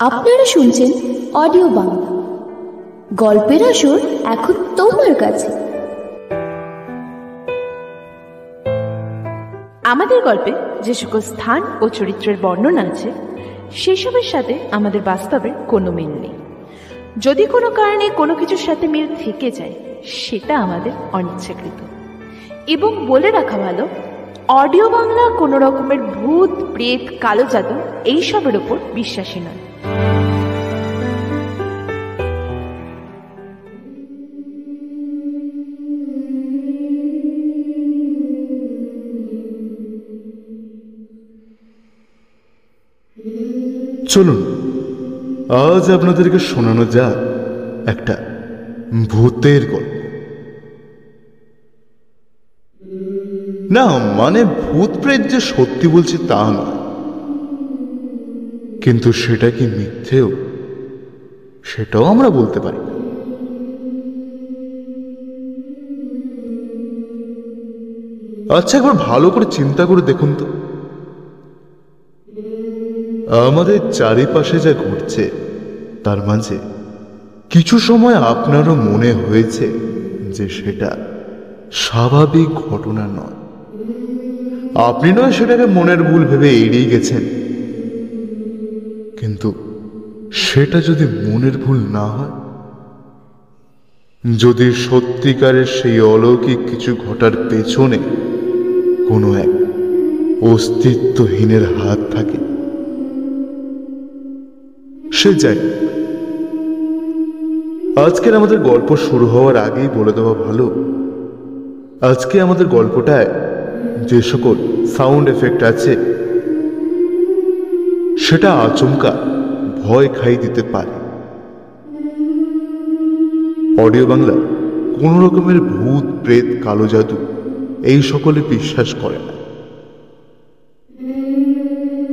আপনারা শুনছেন অডিও বাংলা। গল্পের আসর এখন তোমার কাছে। আমাদের গল্পে যে সকল স্থান ও চরিত্রের বর্ণনা আছে, সেসবের সাথে আমাদের বাস্তবের কোনো মিল নেই। যদি কোনো কারণে কোনো কিছুর সাথে মিল থেকে যায়, সেটা আমাদের অনিচ্ছাকৃত। এবং বলে রাখা ভালো, অডিও বাংলা কোনো রকমের ভূত, প্রেত, কালো জাদু, এইসবের ওপর বিশ্বাসী নয়। চলুন, আজ আপনাদেরকে শোনানো যাক একটা ভূতের গল্প। না মানে ভূত প্রেত যে সত্যি বলছি তা নয়। কিন্তু সেটা কি মিথ্যেও, সেটাও আমরা বলতে পারি আচ্ছা একবার ভালো করে চিন্তা করে দেখুন তো। আমাদের চারিপাশে যা ঘটছে, তার মাঝে কিছু সময় আপনারও মনে হয়েছে যে সেটা স্বাভাবিক ঘটনা নয়। আপনি নয় সেটাকে মনের ভুল ভেবে এড়িয়ে গেছেন। কিন্তু সেটা যদি মনের ভুল না হয়, যদি সত্যিকারের সেই অলৌকিক কিছু ঘটার পেছনে কোনো এক অস্তিত্বহীনের হাত থাকে সে যাই আজকের আমাদের গল্প শুরু হওয়ার আগেই বলে দেওয়া ভালো। আজকে আমাদের গল্পটায় যে সকল সাউন্ড এফেক্ট আছে, সেটা আচমকা ভয় খাই দিতে পারে। অডিও বাংলা কোন রকমের ভূত, প্রেত, কালো জাদু এই সকলে বিশ্বাস করে না।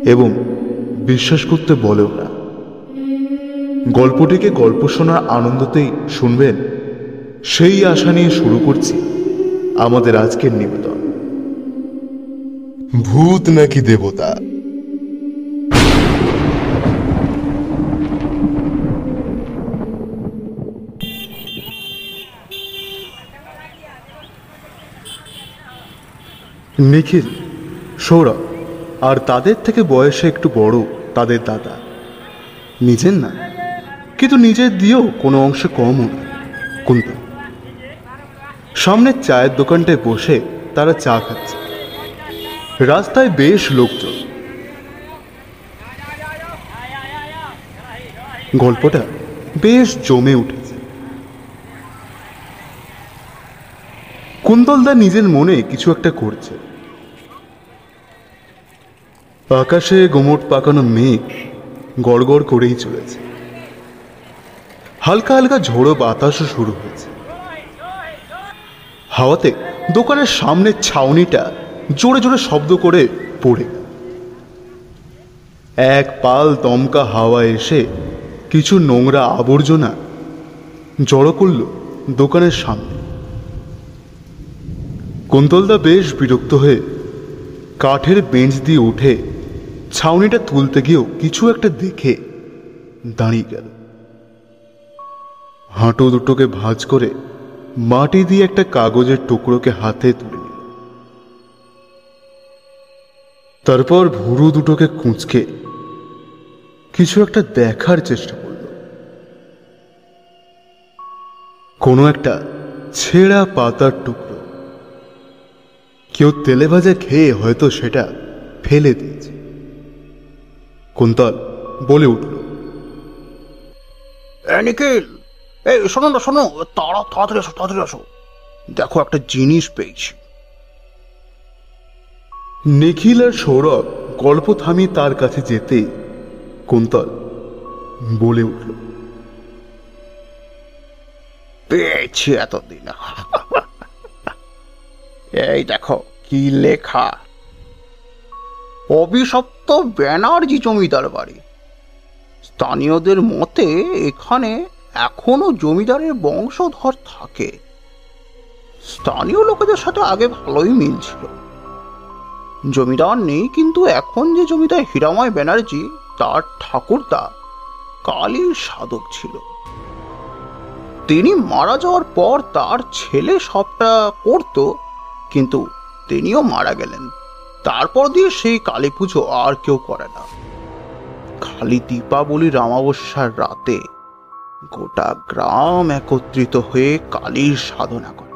এবং বিশ্বাস করতে বলেও না। গল্পটিকে গল্প শোনার আনন্দতেই শুনবেন। সেই আশা নিয়ে শুরু করছি আমাদের আজকের নিবেদন। ভূত নাকি দেবতা? নিখিল সৌরভ আর তাদের থেকে বয়সে একটু বড় তাদের দাদা। নিজের না? কিন্তু নিজের দিয়েও কোনো অংশে কমও না। কুন্ত সামনের চায়ের দোকানটায় বসে তারা চা খাচ্ছে। রাস্তায় বেশ লোকজন। গল্পটা বেশ জমে উঠেছে। কুন্তলদা নিজের মনে কিছু একটা করছে। আকাশে গোমট পাকানো মেঘ গড়গড় করেই চলেছে। হালকা হালকা ঝোড়ো বাতাসও শুরু হয়েছে। হাওয়াতে দোকানের সামনের ছাউনিটা জোরে জোরে শব্দ করে পড়ে এক পাল দমকা হাওয়া এসে কিছু নোংরা আবর্জনা জড়ো করল দোকানের সামনে। কুন্তলদা বেশ বিরক্ত হয়ে কাঠের বেঞ্চ দিয়ে উঠে ছাউনিটা তুলতে গিয়েও কিছু একটা দেখে দাঁড়িয়ে গেল। হাঁটু দুটোকে ভাঁজ করে মাটি দিয়ে একটা কাগজের টুকরোকে হাতে তুলে নিল। তারপর ভুরু দুটোকে কুঁচকে কিছু একটা দেখার চেষ্টা করল। কোনো একটা ছেঁড়া পাতার টুকরো। কেউ তেলে ভাজা খেয়ে হয়তো সেটা ফেলে দিয়েছে। কুন্তল বলে উঠল নিখিল এই শোনো না শোনো। তাড়া তাড়াতাড়ি আসো তাড়াতাড়ি আসো। দেখো একটা জিনিস পেয়েছি। নিখিল আর সৌরভ গল্প থামিয়ে তার কাছে যেতে কুন্তল বলে উঠল পেয়েছি এতদিন। এই দেখো কি লেখা। অভিশপ্ত ব্যানার্জি জমিদার বাড়ি। স্থানীয়দের মতে এখানে এখনও জমিদারের বংশধর থাকে। স্থানীয় লোকেদের সাথে আগে ভালোই মিল ছিল। জমিদার নেই, কিন্তু এখন যে জমিদার হীরাময় ব্যানার্জি, তার ঠাকুরদা কালীর সাধক ছিল। তিনি মারা যাওয়ার পর তার ছেলে সবটা করত, কিন্তু তিনিও মারা গেলেন। তারপর দিয়ে সেই কালী পুজো আর কেউ করে না। খালি দীপাবলির অমাবস্যার রাতে গোটা গ্রাম একত্রিত হয়ে কালীর সাধনা করে।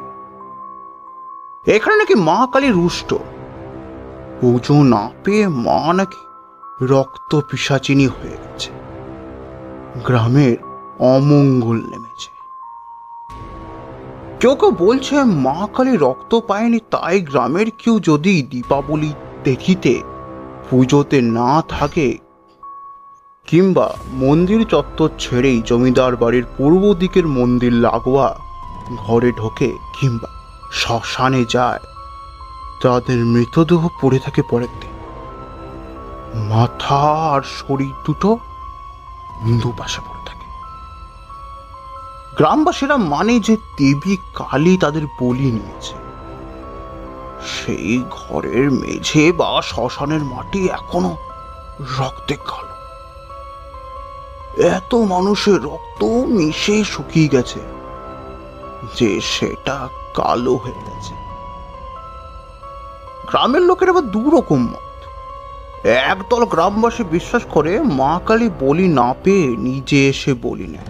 এখানে নাকি মা কালী রুষ্ট। পুজো না পেয়ে মা নাকি রক্ত পিসাচিনী হয়ে গেছে। গ্রামের অমঙ্গল নেমেছে। কেউ কেউ বলছে, মা কালী রক্ত পায়নি, তাই গ্রামের কেউ যদি দীপাবলি দেখিতে পুজোতে না থাকে কিংবা মন্দির চত্বর ছেড়েই জমিদার বাড়ির পূর্ব দিকের মন্দির লাগোয়া ঘরে ঢোকে কিংবা শ্মশানে যায়। তাদের মৃতদেহ পড়ে থাকে পরের দিন। মাথা আর শরীর দুটো দুপাশে পড়ে থাকে। গ্রামবাসীরা মানে যে দেবী কালী তাদের বলি নিয়েছে। সেই ঘরের মেঝে বা শ্মশানের মাটি এখনও রক্তে কালো। এত মানুষের রক্ত মিশে শুকিয়ে গেছে যে সেটা কালো হয়ে গেছে। গ্রামের লোকের আবার দু রকম মত। একদল গ্রামবাসী বিশ্বাস করে মা কালী বলি না পেয়ে নিজে এসে বলি নেয়।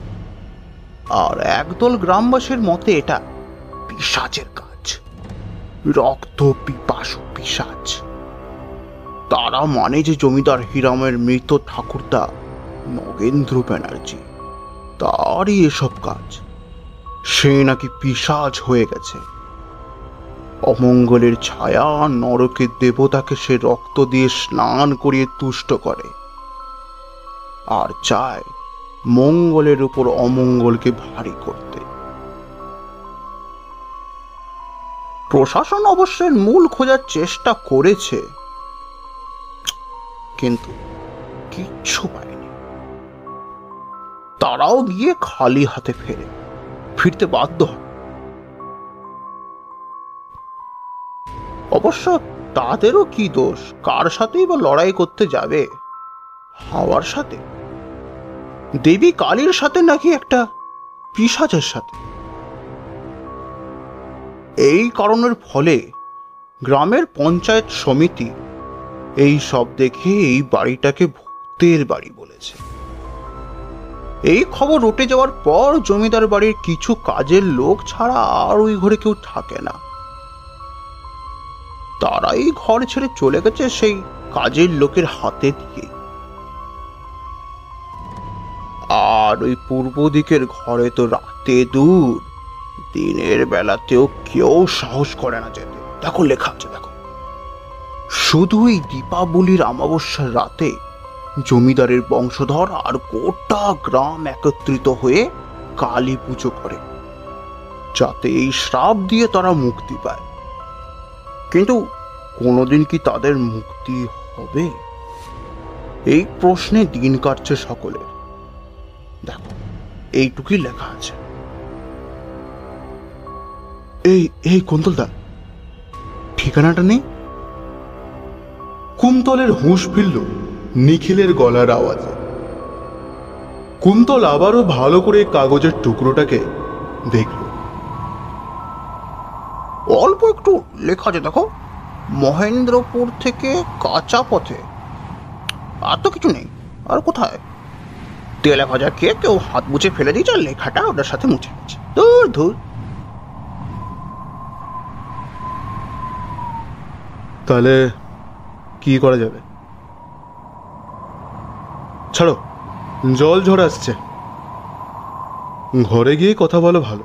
আর একদল গ্রামবাসীর মতে এটা পিসাচের কাজ। রক্ত পিপাসু পিসাচ। তারা মানে যে জমিদার হিরামের মৃত ঠাকুরদা নগেন্দ্র ব্যানার্জি, তারই এসব কাজ। সে নাকি পিসাজ হয়ে গেছে। অমঙ্গলের ছায়া নরকের দেবতাকে সে রক্ত দিয়ে স্নান করিয়ে তুষ্ট করে। আর চায় মঙ্গলের উপর অমঙ্গলকে ভারী করতে। প্রশাসন অবশ্যই মূল খোঁজার চেষ্টা করেছে। কিন্তু কিচ্ছু পায়নি তারাও গিয়ে খালি হাতে ফেরে। ফিরতে বাধ্য হয় অবশ্য তাদেরও কি দোষ? কার সাথেই বা লড়াই করতে যাবে? হাওয়ার সাথে? দেবী কালীর সাথে নাকি একটা পিসাচের সাথে? এই কারণের ফলে গ্রামের পঞ্চায়েত সমিতি এই সব দেখে এই বাড়িটাকে ভূতের বাড়ি এই খবর উঠে যাওয়ার পর জমিদার বাড়ির কিছু কাজের লোক ছাড়া আর ওই ঘরে কেউ থাকে না। তারাই ঘর ছেড়ে চলে গেছে সেই কাজের লোকের হাতে দিয়ে। আর ওই পূর্ব দিকের ঘরে তো রাতে দূর, দিনের বেলাতেও কেউ সাহস করে না যেতে। দেখো লেখা আছে, দেখো। শুধু এই দীপাবলির অমাবস্যার রাতে জমিদারের বংশধর আর গোটা গ্রাম একত্রিত হয়ে কালী পুজো করে, যাতে এই শ্রাপ দিয়ে তারা মুক্তি পায়। কিন্তু কোনোদিন কি তাদের মুক্তি হবে? এই প্রশ্নে দিন কাটছে সকলের। দেখো, এইটুকুই লেখা আছে। এই এই কুন্তলদা ঠিকানাটা নেই? কুন্তলের হুঁশ ফিরল। নিখিলের গলার আওয়াজে। কুন্তল আবারও ভালো করে কাগজের টুকরোটাকে দেখল। অল্প একটু লেখা আছে দেখো মহেন্দ্রপুর থেকে কাঁচা পথে। আর তো কিছু নেই আর কোথায়? তেলে ভাজা খেয়ে কেউ হাত মুছে ফেলে দিয়েছে আর লেখাটা ওটার সাথে মুছে গেছে দূর ধুর। তাহলে কি করা যাবে? ছাড়ো। জল ঝড় আসছে। ঘরে গিয়ে কথা বলো ভালো।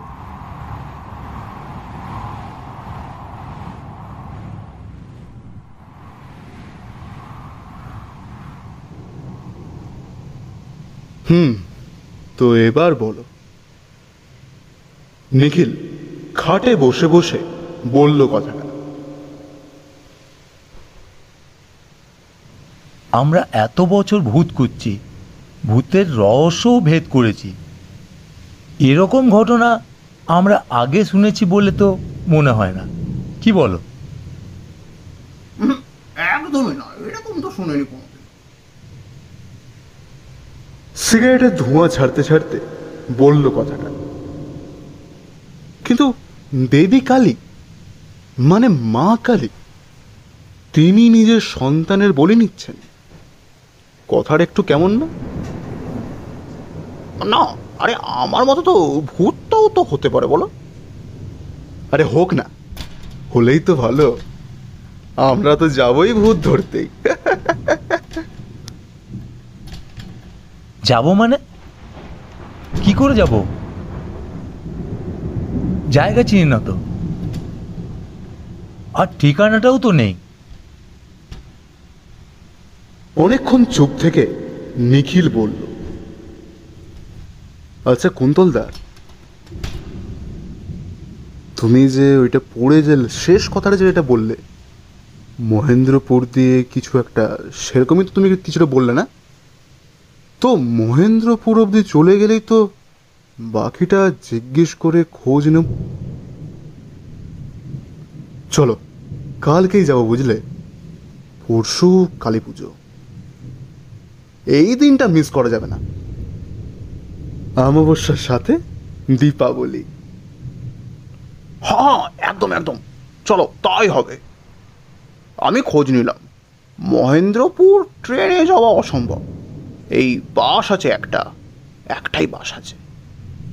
হুম, তো এবার বলো। নিখিল খাটে বসে বসে বলল কথাটা। আমরা এত বছর ভূত খুঁজছি ভূতের রহস্যও ভেদ করেছি। এরকম ঘটনা আমরা আগে শুনেছি বলে তো মনে হয় না। কি বলো? একদমই না এরকম তো শুনিনি কোনোদিন। সিগারেটের ধোঁয়া ছাড়তে ছাড়তে বলল কথাটা। কিন্তু দেবী কালী মানে মা কালী তিনি নিজের সন্তানের বলে নিচ্ছেন। কথার একটু কেমন না? না আরে আমার মতো তো ভূতটাও তো হতে পারে বলো। আরে হোক না হলেই তো ভালো। আমরা তো যাবই ভূত ধরতেই। যাব মানে? কি করে যাব? জায়গা চিনি না তো। আর ঠিকানাটাও তো নেই। অনেকক্ষণ চুপ থেকে নিখিল বলল আচ্ছা কুন্তলদা, তুমি যে ওইটা পড়ে যে শেষ কথাটা যে এটা বললে, মহেন্দ্রপুর দিয়ে কিছু একটা, সেরকমই তো তুমি কিছুটা বললে না? তো মহেন্দ্রপুর অবধি চলে গেলেই তো বাকিটা জিজ্ঞেস করে খোঁজ নেব। চলো, কালকেই যাব, বুঝলে? পরশু কালী পুজো এই দিনটা মিস করা যাবে না। অমাবস্যার সাথে দীপাবলি। হ্যাঁ একদম একদম। চলো, তাই হবে। আমি খোঁজ নিলাম। মহেন্দ্রপুর ট্রেনে যাওয়া অসম্ভব। এই বাস আছে একটা। একটাই বাস আছে।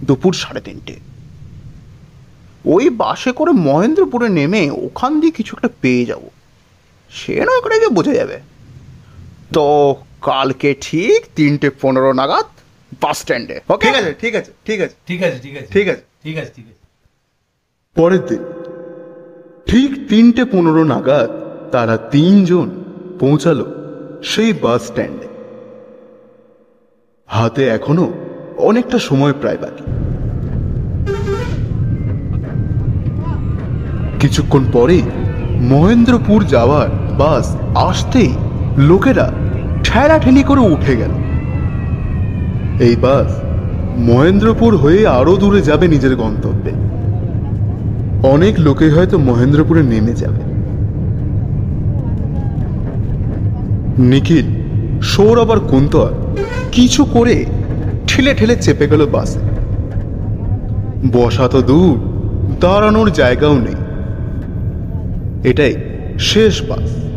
দুপুর সাড়ে তিনটে। ওই বাসে করে মহেন্দ্রপুরে নেমে ওখান দিয়ে কিছু একটা পেয়ে যাব। সে নয় করে গিয়ে বোঝা যাবে। তো কালকে ঠিক তিনটে পনেরো নাগাদ বাস স্ট্যান্ডে। ওকে ঠিক আছে ঠিক আছে ঠিক আছে। ঠিক আছে ঠিক আছে। ঠিক আছে। ঠিক আছে ঠিক আছে। পরের দিন ঠিক তিনটে পনেরো নাগাদ তারা তিনজন পৌঁছালো সেই বাস স্ট্যান্ডে। হাতে এখনও অনেকটা সময় প্রায় বাকি। কিছুক্ষণ পরে মহেন্দ্রপুর যাওয়ার বাস আসতেই লোকেরা ঠেলাঠেলি করে উঠে গেল। এই বাস মহেন্দ্রপুর হয়ে আরও দূরে যাবে নিজের গন্তব্যে। অনেক লোকে হয়তো মহেন্দ্রপুরে নেমে যাবে। নিখিল, সৌরভ আর কুন্তর কিছু করে ঠেলে ঠেলে চেপে গেল বাসে। বসা তো দূর, দাঁড়ানোর জায়গাও নেই। এটাই শেষ বাস।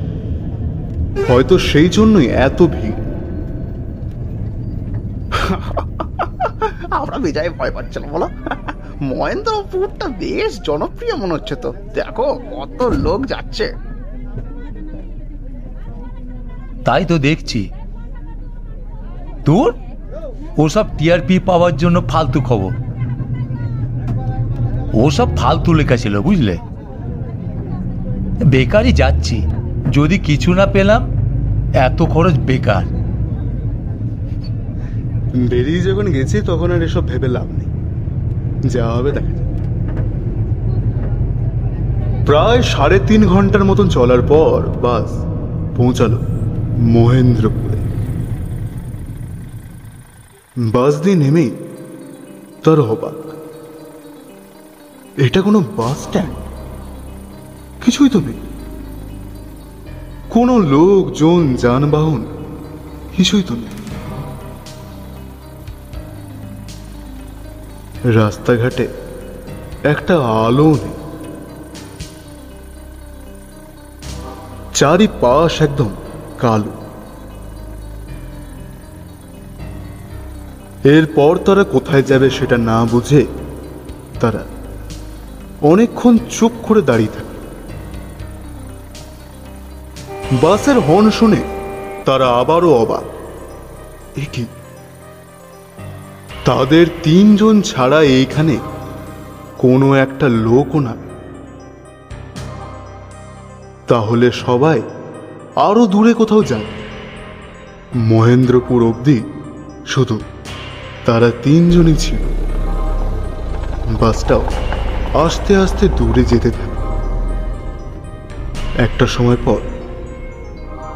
হয়তো সেই জন্যই এত ভিড়। আমরা বিজয় ভয় পাচ্ছিলাম বলো। মহেন্দ্রপুরটা বেশ জনপ্রিয় মনে হচ্ছে তো। দেখো কত লোক যাচ্ছে। তাই তো দেখছি। তোর? ওসব টিআরপি পাওয়ার জন্য ফালতু খবর। ওসব ফালতু লেখা ছিল বুঝলে? বেকারই যাচ্ছি। যদি কিছু না পেলাম, এত খরচ বেকার। বেরিয়ে যখন গেছি, তখন আর এসব ভেবে লাভ নেই। যা হবে দেখা প্রায় সাড়ে তিন ঘণ্টার মতন চলার পর বাস পৌঁছালো মহেন্দ্রপুরে। বাস দিয়ে নেমেই তার অবাক। এটা কোনো বাস স্ট্যান্ড? কিছুই তো নেই। কোনো লোকজন যানবাহন, কিছুই তো নেই। রাস্তাঘাটে একটা আলো নেই। চারিপাশ একদম কালো। এরপর তারা কোথায় যাবে সেটা না বুঝে তারা অনেকক্ষণ চুপ করে দাঁড়িয়ে থাকে। বাসের হর্ন শুনে তারা আবারও অবাক। এ কি তাদের তিনজন ছাড়া এইখানে কোনো একটা লোকও না তাহলে সবাই আরও দূরে কোথাও যায় মহেন্দ্রপুর অবধি শুধু তারা তিনজনই ছিল। বাসটাও আস্তে আস্তে দূরে যেতে থাকে। একটা সময় পর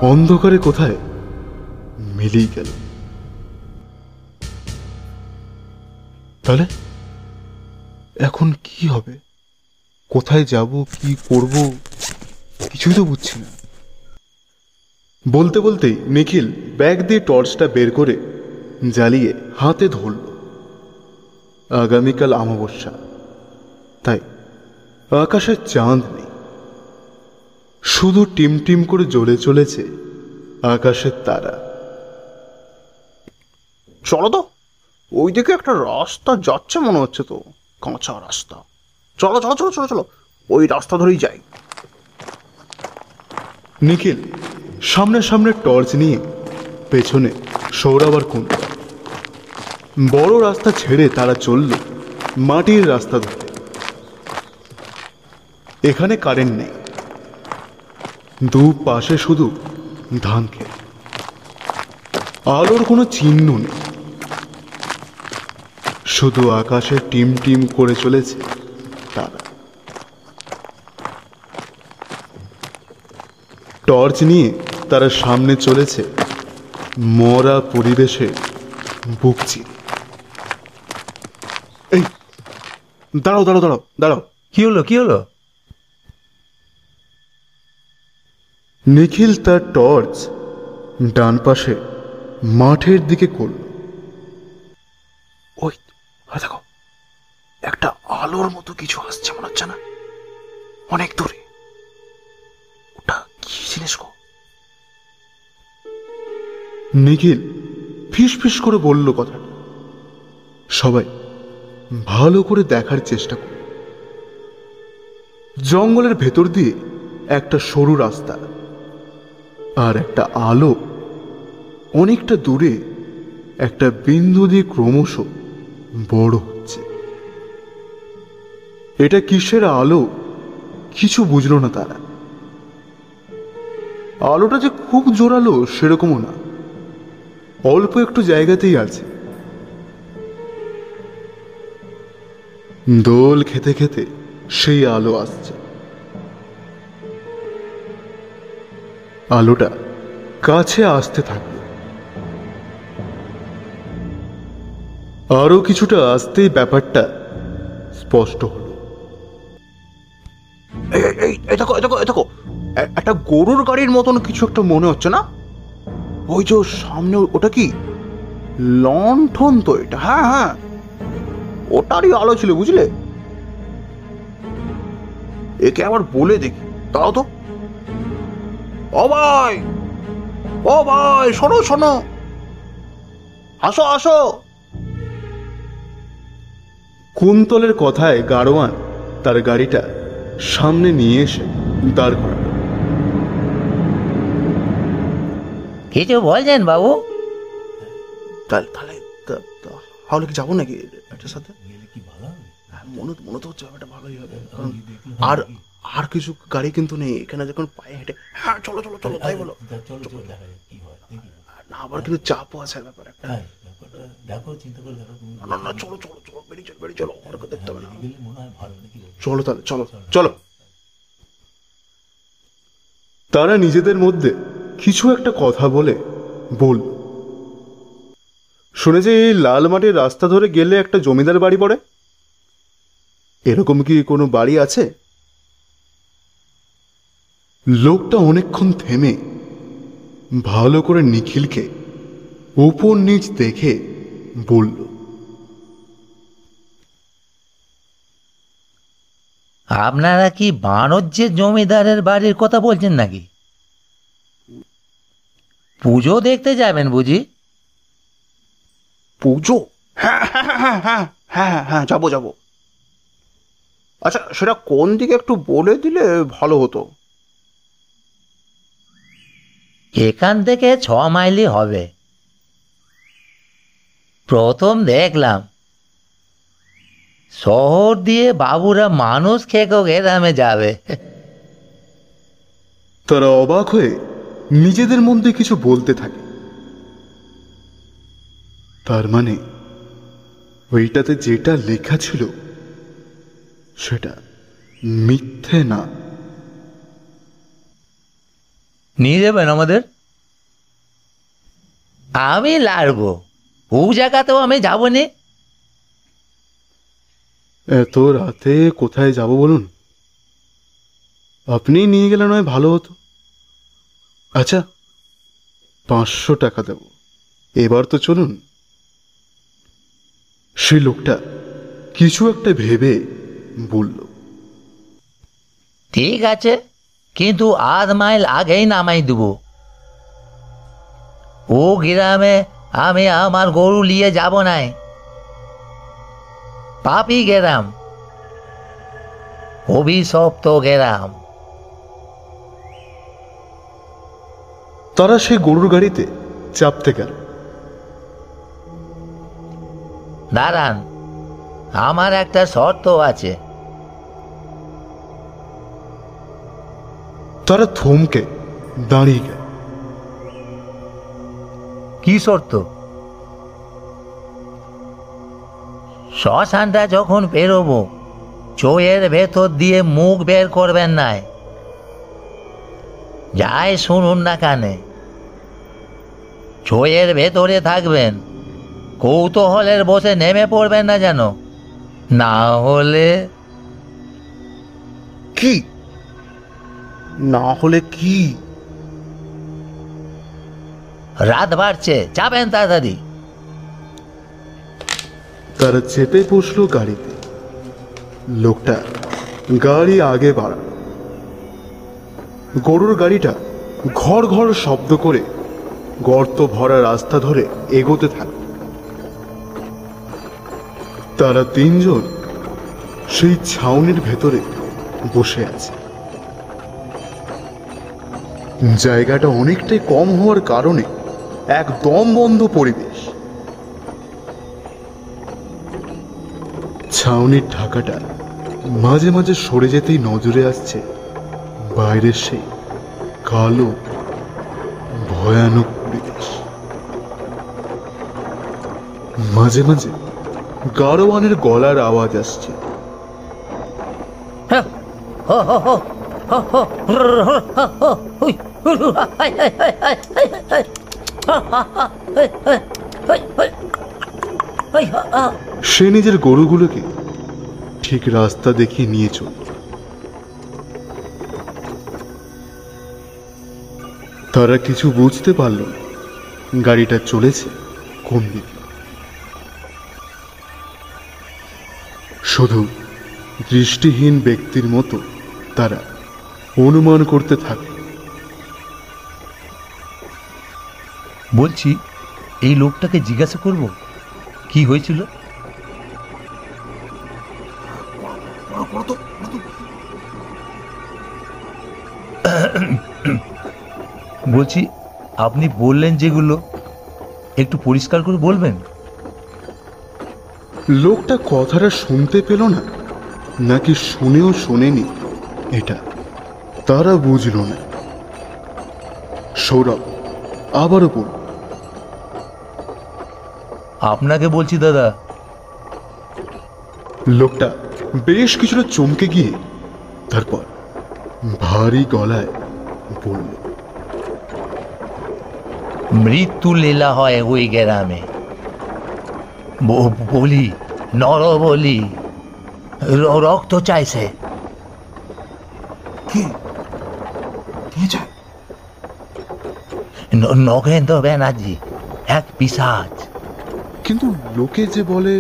অন্ধকারে কোথায়? মিলেই গেল। তাহলে? এখন কি হবে? কোথায় যাব, কি করব? কিছুই তো বুঝছি না। বলতে বলতেই নিখিল ব্যাগ দিয়ে টর্চটা বের করে জ্বালিয়ে হাতে ধরল। আগামীকাল অমাবস্যা। তাই আকাশে চাঁদ নেই। শুধু টিম টিম করে জ্বলে চলেছে আকাশের তারা। চলো তো ওইদিকে একটা রাস্তা যাচ্ছে মনে হচ্ছে তো কাঁচা রাস্তা। চলো চলো চলো চলো চলো ওই রাস্তা ধরেই যাই। নিখিল সামনে সামনে টর্চ নিয়ে পেছনে সৌরভ আর কুন্দ বড় রাস্তা ছেড়ে তারা চলল মাটির রাস্তা ধরে। এখানে কারেন্ট নেই। দু পাশে শুধু ধান খেত আলোর কোনো চিহ্ন নেই। শুধু আকাশে টিম টিম করে চলেছে তারা। টর্চ নিয়ে তারা সামনে চলেছে মরা পরিবেশে বুক এই, দাঁড়াও দাঁড়াও দাঁড়াও দাঁড়াও। কি হলো কি হলো? নিখিল তার টর্চ ডান পাশে মাঠের দিকে করল। ওই দেখো একটা আলোর মতো কিছু আসছে মনে হচ্ছে না। অনেক দূরে। ওটা কি জিনিস গো? নিখিল ফিস ফিস করে বলল কথাটা। সবাই ভালো করে দেখার চেষ্টা করল। জঙ্গলের ভেতর দিয়ে একটা সরু রাস্তা আর একটা আলো অনেকটা দূরে একটা বিন্দু দিয়ে ক্রমশ বড় হচ্ছে। এটা কিসের আলো? কিছু বুঝলো না তারা। আলোটা যে খুব জোরালো সেরকমও না। অল্প একটু জায়গাতেই আছে। দোল খেতে খেতে সেই আলো আসছে। আলোটা কাছে আসতে থাকল আরও কিছুটা আসতেই ব্যাপারটা স্পষ্ট হলো। দেখো দেখো দেখো। একটা গরুর গাড়ির মতন কিছু একটা মনে হচ্ছে না? ওই যে সামনে ওটা কি? লণ্ঠন তো এটা। হ্যাঁ হ্যাঁ। ওটারই আলো ছিল, বুঝলে? একে আবার বলে দেখি। তাও তো। ও ভাই শোনো শোনো। আসো আসো। কুন্তলের কথায় গাড়োয়ান তার গাড়িটা সামনে নিয়ে এসে দাঁড় করালো। কিছু বলছেন বাবু? তাহলে তাহলে কি যাব নাকি এটার সাথে? হ্যাঁ, মনে তো- মনে তো হচ্ছে ব্যাপারটা ভালোই হবে। কারণ আর আর কিছু গাড়ি কিন্তু নেই। এখানে যখন পায়ে হেঁটে হ্যাঁ চলো চলো চলো তাই বলো। না আবার কিন্তু চাপও আছে ব্যাপার একটা। না না চলো চলো চলো বেরিয়ে চলো বেরিয়ে চলো আর দেখতে হবে না। চলো তাহলে চলো চলো। তারা নিজেদের মধ্যে কিছু একটা কথা বলে বল। শুনেছে এই লাল মাটির রাস্তা ধরে গেলে একটা জমিদার বাড়ি পড়ে? এরকম কি কোনো বাড়ি আছে? লোকটা অনেকক্ষণ থেমে ভালো করে নিখিলকে উপর নিচ দেখে বলল আপনারা কি বাণজ্যের জমিদারের বাড়ির কথা বলছেন নাকি? পুজো দেখতে যাবেন বুঝি? পুজো? হ্যাঁ হ্যাঁ হ্যাঁ হ্যাঁ হ্যাঁ হ্যাঁ হ্যাঁ যাব যাব। আচ্ছা সেটা কোন দিকে একটু বলে দিলে ভালো হতো? এখান থেকে ছ মাইলই হবে। প্রথম দেখলাম, শহর দিয়ে বাবুরা মানুষ খেকো গ্রামে যাবে। তারা অবাক হয়ে নিজেদের মধ্যে কিছু বলতে থাকে। তার মানে ওইটাতে যেটা লেখা ছিল, সেটা মিথ্যে না। নিয়ে যাবেন আমাদের? আমি লাড়বো। ও জায়গাতেও আমি যাব নি এত রাতে কোথায় যাব বলুন? আপনি নিয়ে গেলে নয় ভালো হতো। আচ্ছা পাঁচশো টাকা দেব। এবার তো চলুন। সে লোকটা কিছু একটা ভেবে বলল ঠিক আছে। কিন্তু আধ মাইল আগেই নামাই দেব। ও গ্রামে আমি আমার গরু নিয়ে যাব নাই। পাপি গেরাম অভিশপ্ত গেরাম। তারা সেই গরুর গাড়িতে চাপতে গেল। দাঁড়ান আমার একটা শর্ত আছে। তারা থমকে দাঁড়িয়ে গেল। কি শর্ত? শ্মশানটা যখন বেরোবো চোয়ের ভেতর দিয়ে মুখ বের করবেন নাই। যাই শুনুন না কানে চোয়ের ভেতরে থাকবেন কৌতূহলের বসে নেমে পড়বেন না যেন। না হলে কি? না হলে কি? রাত বাড়ছে যাবেন তাড়াতাড়ি। তারা চেপে বসল গাড়িতে। লোকটা গাড়ি আগে বাড়াল। গরুর গাড়িটা ঘর ঘর শব্দ করে গর্ত ভরা রাস্তা ধরে এগোতে থাকে। তারা তিনজন সেই ছাউনির ভেতরে বসে আছে। জায়গাটা অনেকটাই কম হওয়ার কারণে একদম বন্ধ পরিবেশ ছাউনির ঢাকাটা মাঝে মাঝে সরে যেতেই নজরে আসছে বাইরের সেই কালো ভয়ানক পরিবেশ মাঝে মাঝে গারোয়ানের গলার আওয়াজ আসছে সে নিজের গরুগুলোকে ঠিক রাস্তা দেখিয়ে নিয়ে চল। তারা কিছু বুঝতে পারল গাড়িটা চলেছে কোন দিকে? শুধু দৃষ্টিহীন ব্যক্তির মতো তারা অনুমান করতে থাকে। বলছি, এই লোকটাকে জিজ্ঞাসা করব, কি হয়েছিল? বলছি, আপনি বললেন যেগুলো, একটু পরিষ্কার করে বলবেন? লোকটা কথাটা শুনতে পেল না, নাকি শুনেও শোনেনি এটা, তারা বুঝল না। সৌরভ, আবারও বলল আপনাকে বলছি দাদা। লোকটা বেশ কিছুটা চমকে গিয়ে তারপর ভারী গলায় বলল মৃত্যু লীলা হয় ওই গ্রামে। বলি নর বলি রক্ত চাইছে। নগেন্দ্র ব্যানার্জি এক পিসাজ। কিন্তু লোকে যে বলে,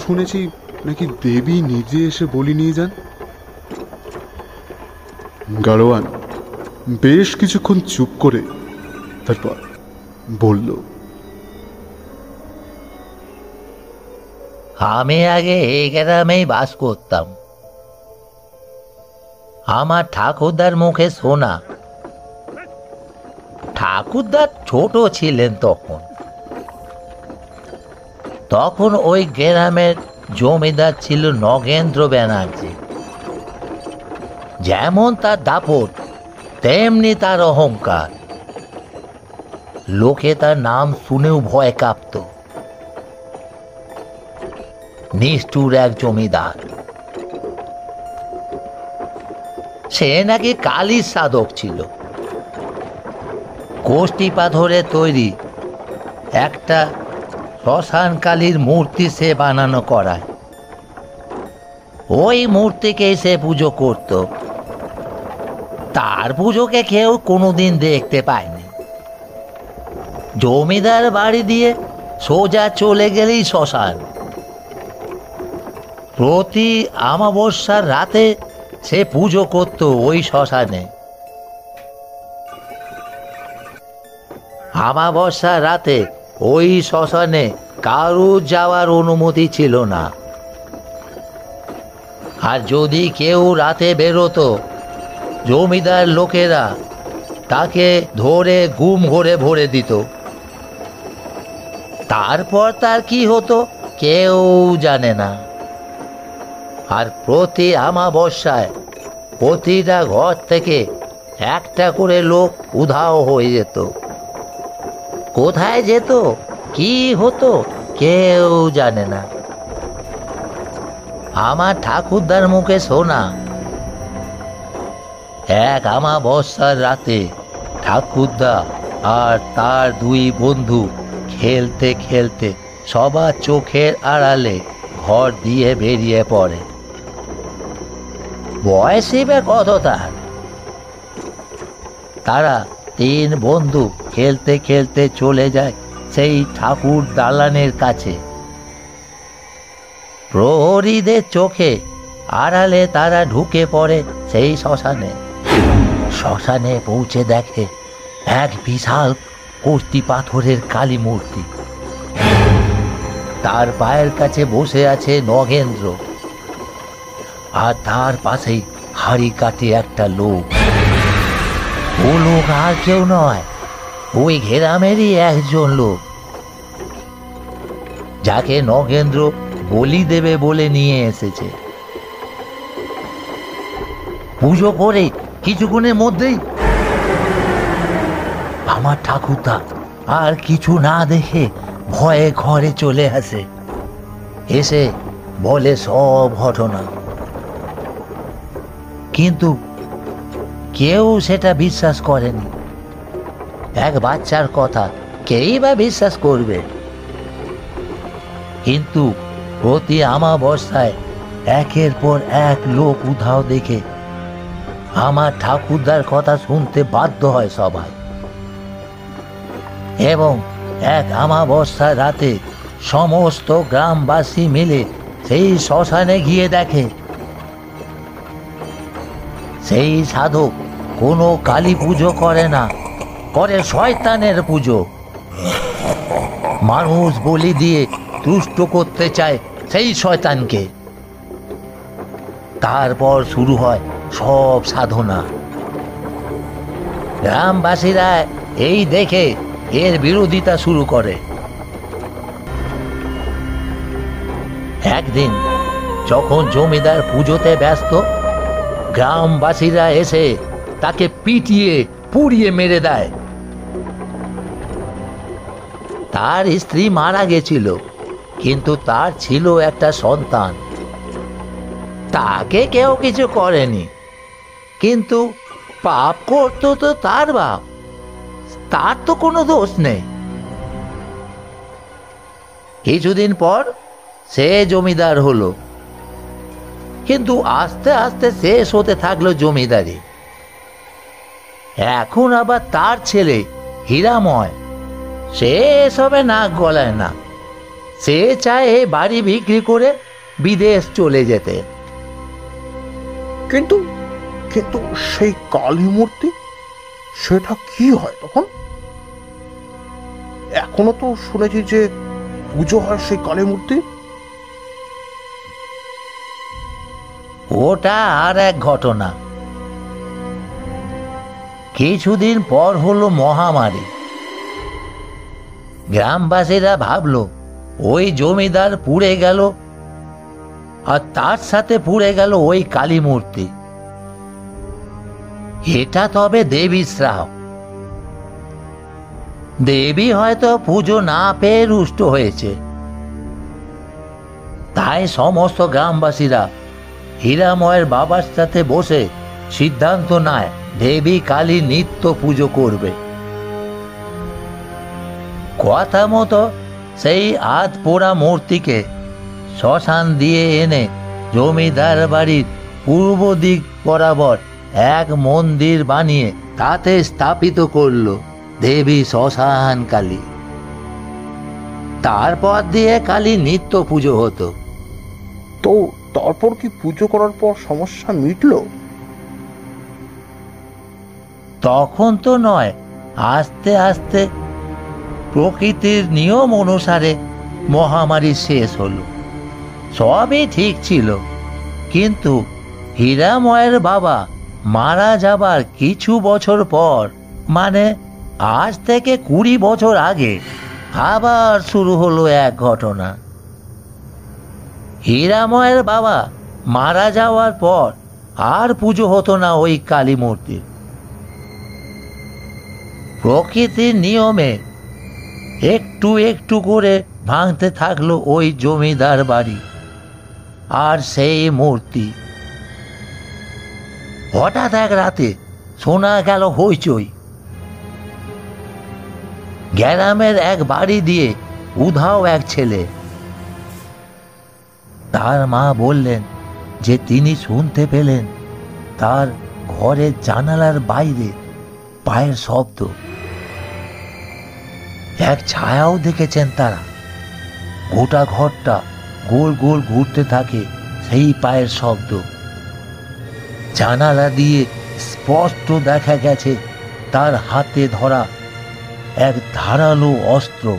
শুনেছি নাকি দেবী নিজে এসে বলি নিয়ে যান? গাড়োয়ান বেশ কিছুক্ষণ চুপ করে তারপর বলল, আমি আগে এই গ্রামেই বাস করতাম। আমার ঠাকুরদার মুখে শোনা ঠাকুরদার ছোট ছিলেন তখন। তখন ওই গ্রামের জমিদার ছিল নগেন্দ্র ব্যানার্জি। যেমন তার দাপট, তেমনি তার অহংকার। লোকে তার নাম শুনেও ভয় কাঁপতো। নিষ্ঠুর এক জমিদার। সে নাকি কালির সাধক ছিল। কোষ্টি পাথরে তৈরি একটা শ্মশান কালীর মূর্তি সে বানানো করায়। ওই মূর্তিকে সে পুজো করত। তার পুজোকে কেউ কোনোদিন দেখতে পায়নি। জমিদার বাড়ি দিয়ে সোজা চলে গেলেই শ্মশান। প্রতি আমাবস্যার রাতে সে পুজো করত ওই শ্মশানে। আমাবস্যার রাতে ওই শ্মশানে কারু যাওয়ার অনুমতি ছিল না। আর যদি কেউ রাতে বেরোতো, জমিদার লোকেরা তাকে ধরে গুম ঘরে ভরে দিত। তারপর তার কি হতো কেউ জানে না। আর প্রতি আমাবস্যায় প্রতিটা ঘর থেকে একটা করে লোক উধাও হয়ে যেত। কোথায় যেত? কি হতো? কেউ জানে না। আমার ঠাকুরদার মুখে শোনা এক আমাবস্যার রাতে ঠাকুরদা আর তার দুই বন্ধু খেলতে খেলতে সবার চোখের আড়ালে ঘর দিয়ে বেরিয়ে পড়ে। বয়সই বা কত তার? তারা তিন বন্ধু খেলতে খেলতে চলে যায় সেই ঠাকুর দালানের কাছে। প্রহরীদের চোখে আড়ালে তারা ঢুকে পড়ে সেই শ্মশানে। শ্মশানে পৌঁছে দেখে এক বিশাল কর্তি পাথরের কালী মূর্তি। তার পায়ের কাছে বসে আছে নগেন্দ্র। আর তার পাশেই হাড়ি কাটে একটা লোক। ও লোক আর কেউ নয়, ওই ঘেরামেরই একজন লোক। যাকে নগেন্দ্র বলি দেবে বলে নিয়ে এসেছে। পুজো করে কিছুক্ষণের মধ্যেই আমার ঠাকুরদা আর কিছু না দেখে ভয়ে ঘরে চলে আসে। এসে বলে সব ঘটনা। কিন্তু কেউ সেটা বিশ্বাস করেনি। এক বাচ্চার কথা, কেই বা বিশ্বাস করবে? কিন্তু প্রতি আমাবস্যায় একের পর এক লোক উধাও দেখে আমার ঠাকুরদার কথা শুনতে বাধ্য হয় সবাই। এবং এক আমাবস্যার রাতে সমস্ত গ্রামবাসী মিলে সেই শ্মশানে গিয়ে দেখে, সেই সাধক কোনো কালী পুজো করে না, করে শয়তানের পুজো। মানুষ বলি দিয়ে তুষ্ট করতে চায় সেই শয়তানকে। তারপর শুরু হয় সব সাধনা। গ্রামবাসীরা এই দেখে এর বিরোধিতা শুরু করে। একদিন যখন জমিদার পুজোতে ব্যস্ত, গ্রামবাসীরা এসে তাকে পিটিয়ে, পুড়িয়ে মেরে দেয়। তার স্ত্রী মারা গেছিল, কিন্তু তার ছিল একটা সন্তান। তাকে কেউ কিছু করেনি, কিন্তু পাপ করতো তো তার বাপ। তার তো কোনো দোষ নেই। কিছুদিন পর সে জমিদার হলো, কিন্তু আস্তে আস্তে শেষ হতে থাকল জমিদারি। এখন আবার তার ছেলে হীরাময়। সে এসবে নাক গলায় না। সে চায় এই বাড়ি বিক্রি করে বিদেশ চলে যেতে। কিন্তু কিন্তু সেই কালী মূর্তি সেটা কি হয় তখন? এখনও তো শুনেছি যে পুজো হয় সেই কালী মূর্তি। ওটা আর এক ঘটনা। কিছুদিন পর হলো মহামারী। গ্রামবাসীরা ভাবলো, ওই জমিদার পুড়ে গেল, আর তার সাথে পুড়ে গেল ওই কালী মূর্তি। এটা তবে দেবী শ্রাপ দেবী হয়তো পুজো না পেয়ে রুষ্ট হয়েছে। তাই সমস্ত গ্রামবাসীরা হীরাময়ের বাবার সাথে বসে সিদ্ধান্ত নেয়, দেবী কালী নিত্য পুজো করবে। কথা মতো সেই আধ পোড়া মূর্তিকে শ্মশান দিয়ে এনে জমিদার বাড়ির পূর্ব দিক বরাবর এক মন্দির বানিয়ে তাতে স্থাপিত করল দেবী শ্মশান কালী। তারপর দিয়ে কালী নিত্য পুজো হতো। তো তারপর কি পুজো করার পর সমস্যা মিটলো? তখন তো নয়, আস্তে আস্তে প্রকৃতির নিয়ম অনুসারে মহামারী শেষ হলো। সবই ঠিক ছিল, কিন্তু হীরাময়ের বাবা মারা যাবার কিছু বছর পর মানে আজ থেকে কুড়ি বছর আগে, আবার শুরু হলো এক ঘটনা। হীরাময়ের বাবা মারা যাওয়ার পর আর পুজো হতো না ওই কালী মূর্তির। প্রকৃতির নিয়মে একটু একটু করে ভাঙতে থাকল ওই জমিদার বাড়ি আর সেই মূর্তি। হঠাৎ এক রাতে শোনা গেল হইচই। গ্যারামের এক বাড়ি দিয়ে উধাও এক ছেলে। তার মা বললেন যে তিনি শুনতে পেলেন তার ঘরের জানালার বাইরে পায়ের শব্দ। এক ছায়াও দেখেছেন তারা। গোটা ঘরটা গোল গোল ঘুরতে থাকে সেই পায়ের শব্দ। জানালা দিয়ে স্পষ্ট দেখা গেছে তার হাতে ধরা এক ধারালো অস্ত্র।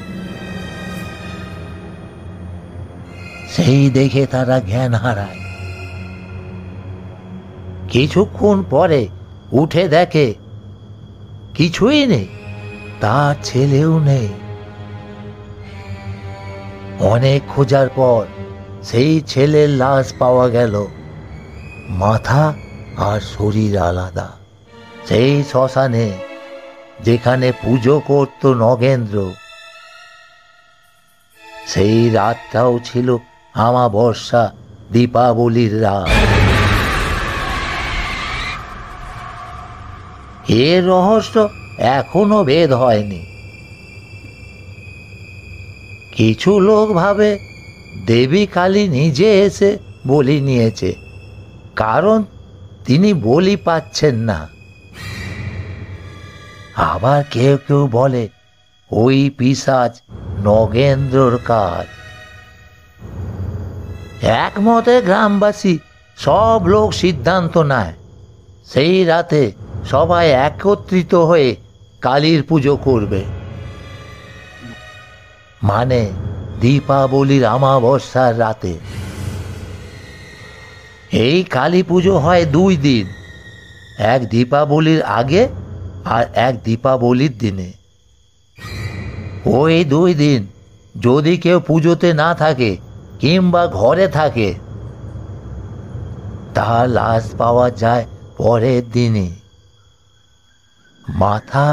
সেই দেখে তারা জ্ঞান হারায়। কিছুক্ষণ পরে উঠে দেখে, কিছুই নেই। তার ছেলেও নেই। অনেক খোঁজার পর সেই ছেলের লাশ পাওয়া গেল। মাথা আর শরীর আলাদা। সেই শ্মশানে যেখানে পুজো করত নগেন্দ্র। সেই রাতটাও ছিল আমাবর্ষা দীপাবলির রাত। এর রহস্য এখনও ভেদ হয়নি। কিছু লোক ভাবে, দেবী কালী নিজে এসে বলি নিয়েছে, কারণ তিনি বলি পাচ্ছেন না। আবার কেউ কেউ বলে, ওই পিসাজ নগেন্দ্রর কাজ। একমতে গ্রামবাসী, সব লোক সিদ্ধান্ত নেয়। সেই রাতে সবাই একত্রিত হয়ে কালীর পুজো করবে। মানে দীপাবলির আমাবস্যার রাতে। এই কালী পুজো হয় দুই দিন, এক দীপাবলির আগে আর এক দীপাবলির দিনে। ওই দুই দিন যদি কেউ পুজোতে না থাকে কিংবা ঘরে থাকে, তার লাশ পাওয়া যায় পরের দিনে মাথা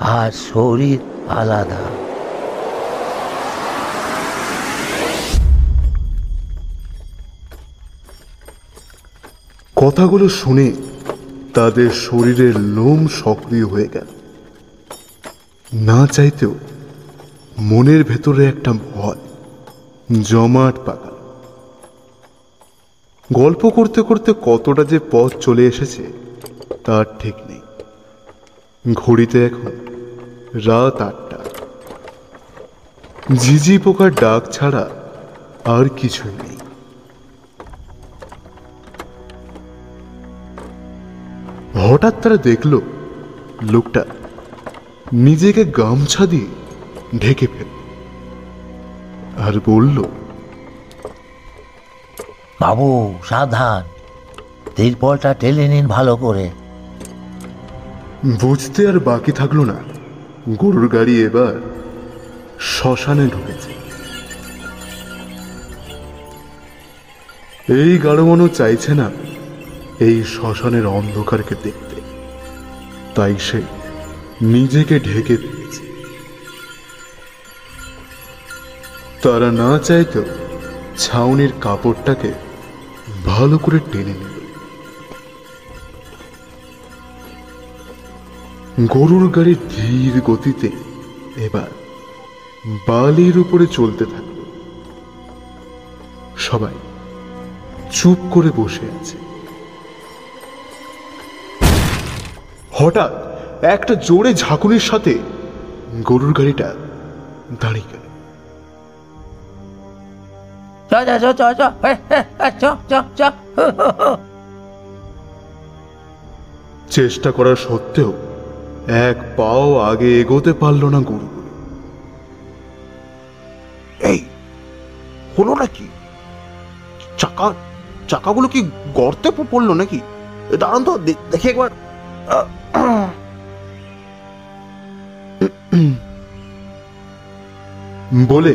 আর শরীর আলাদা। কথাগুলো শুনে তাদের শরীরের লোম সক্রিয় হয়ে গেল। না চাইতেও মনের ভেতরে একটা ভয় জমাট পাকাল। গল্প করতে করতে কতটা যে পথ চলে এসেছে, তার ঠিক নেই। ঘড়িতে এখন রাত আটটা। ঝিঝি পোকার ডাক ছাড়া আর কিছু নেই। হঠাৎ তারা দেখল লোকটা নিজেকে গামছা দিয়ে ঢেকে ফেল আর বলল বাবু সাবধান। তিরপলটা টেনে নিন ভালো করে। বুঝতে আর বাকি থাকল না। গরুর গাড়ি এবার শ্মশানে ঢুকেছে। এই গাড়োয়ানো চাইছে না এই শ্মশানের অন্ধকারকে দেখতে। তাই সে নিজেকে ঢেকে দিয়েছে। তারা না চাইতেও ছাউনির কাপড়টাকে ভালো করে টেনে নিল। গরুর গাড়ির ধীর গতিতে এবার বালির উপরে চলতে থাকল সবাই চুপ করে বসে আছে। হঠাৎ একটা জোরে ঝাঁকুনির সাথে গরুর গাড়িটা দাঁড়িয়ে গেল। চেষ্টা করা সত্ত্বেও এক পাও আগে এগোতে পারল না গরু। এই হলো নাকি? চাকা চাকাগুলো কি গর্তে পড়ল নাকি? দাঁড়ান তো দেখি একবার। বলে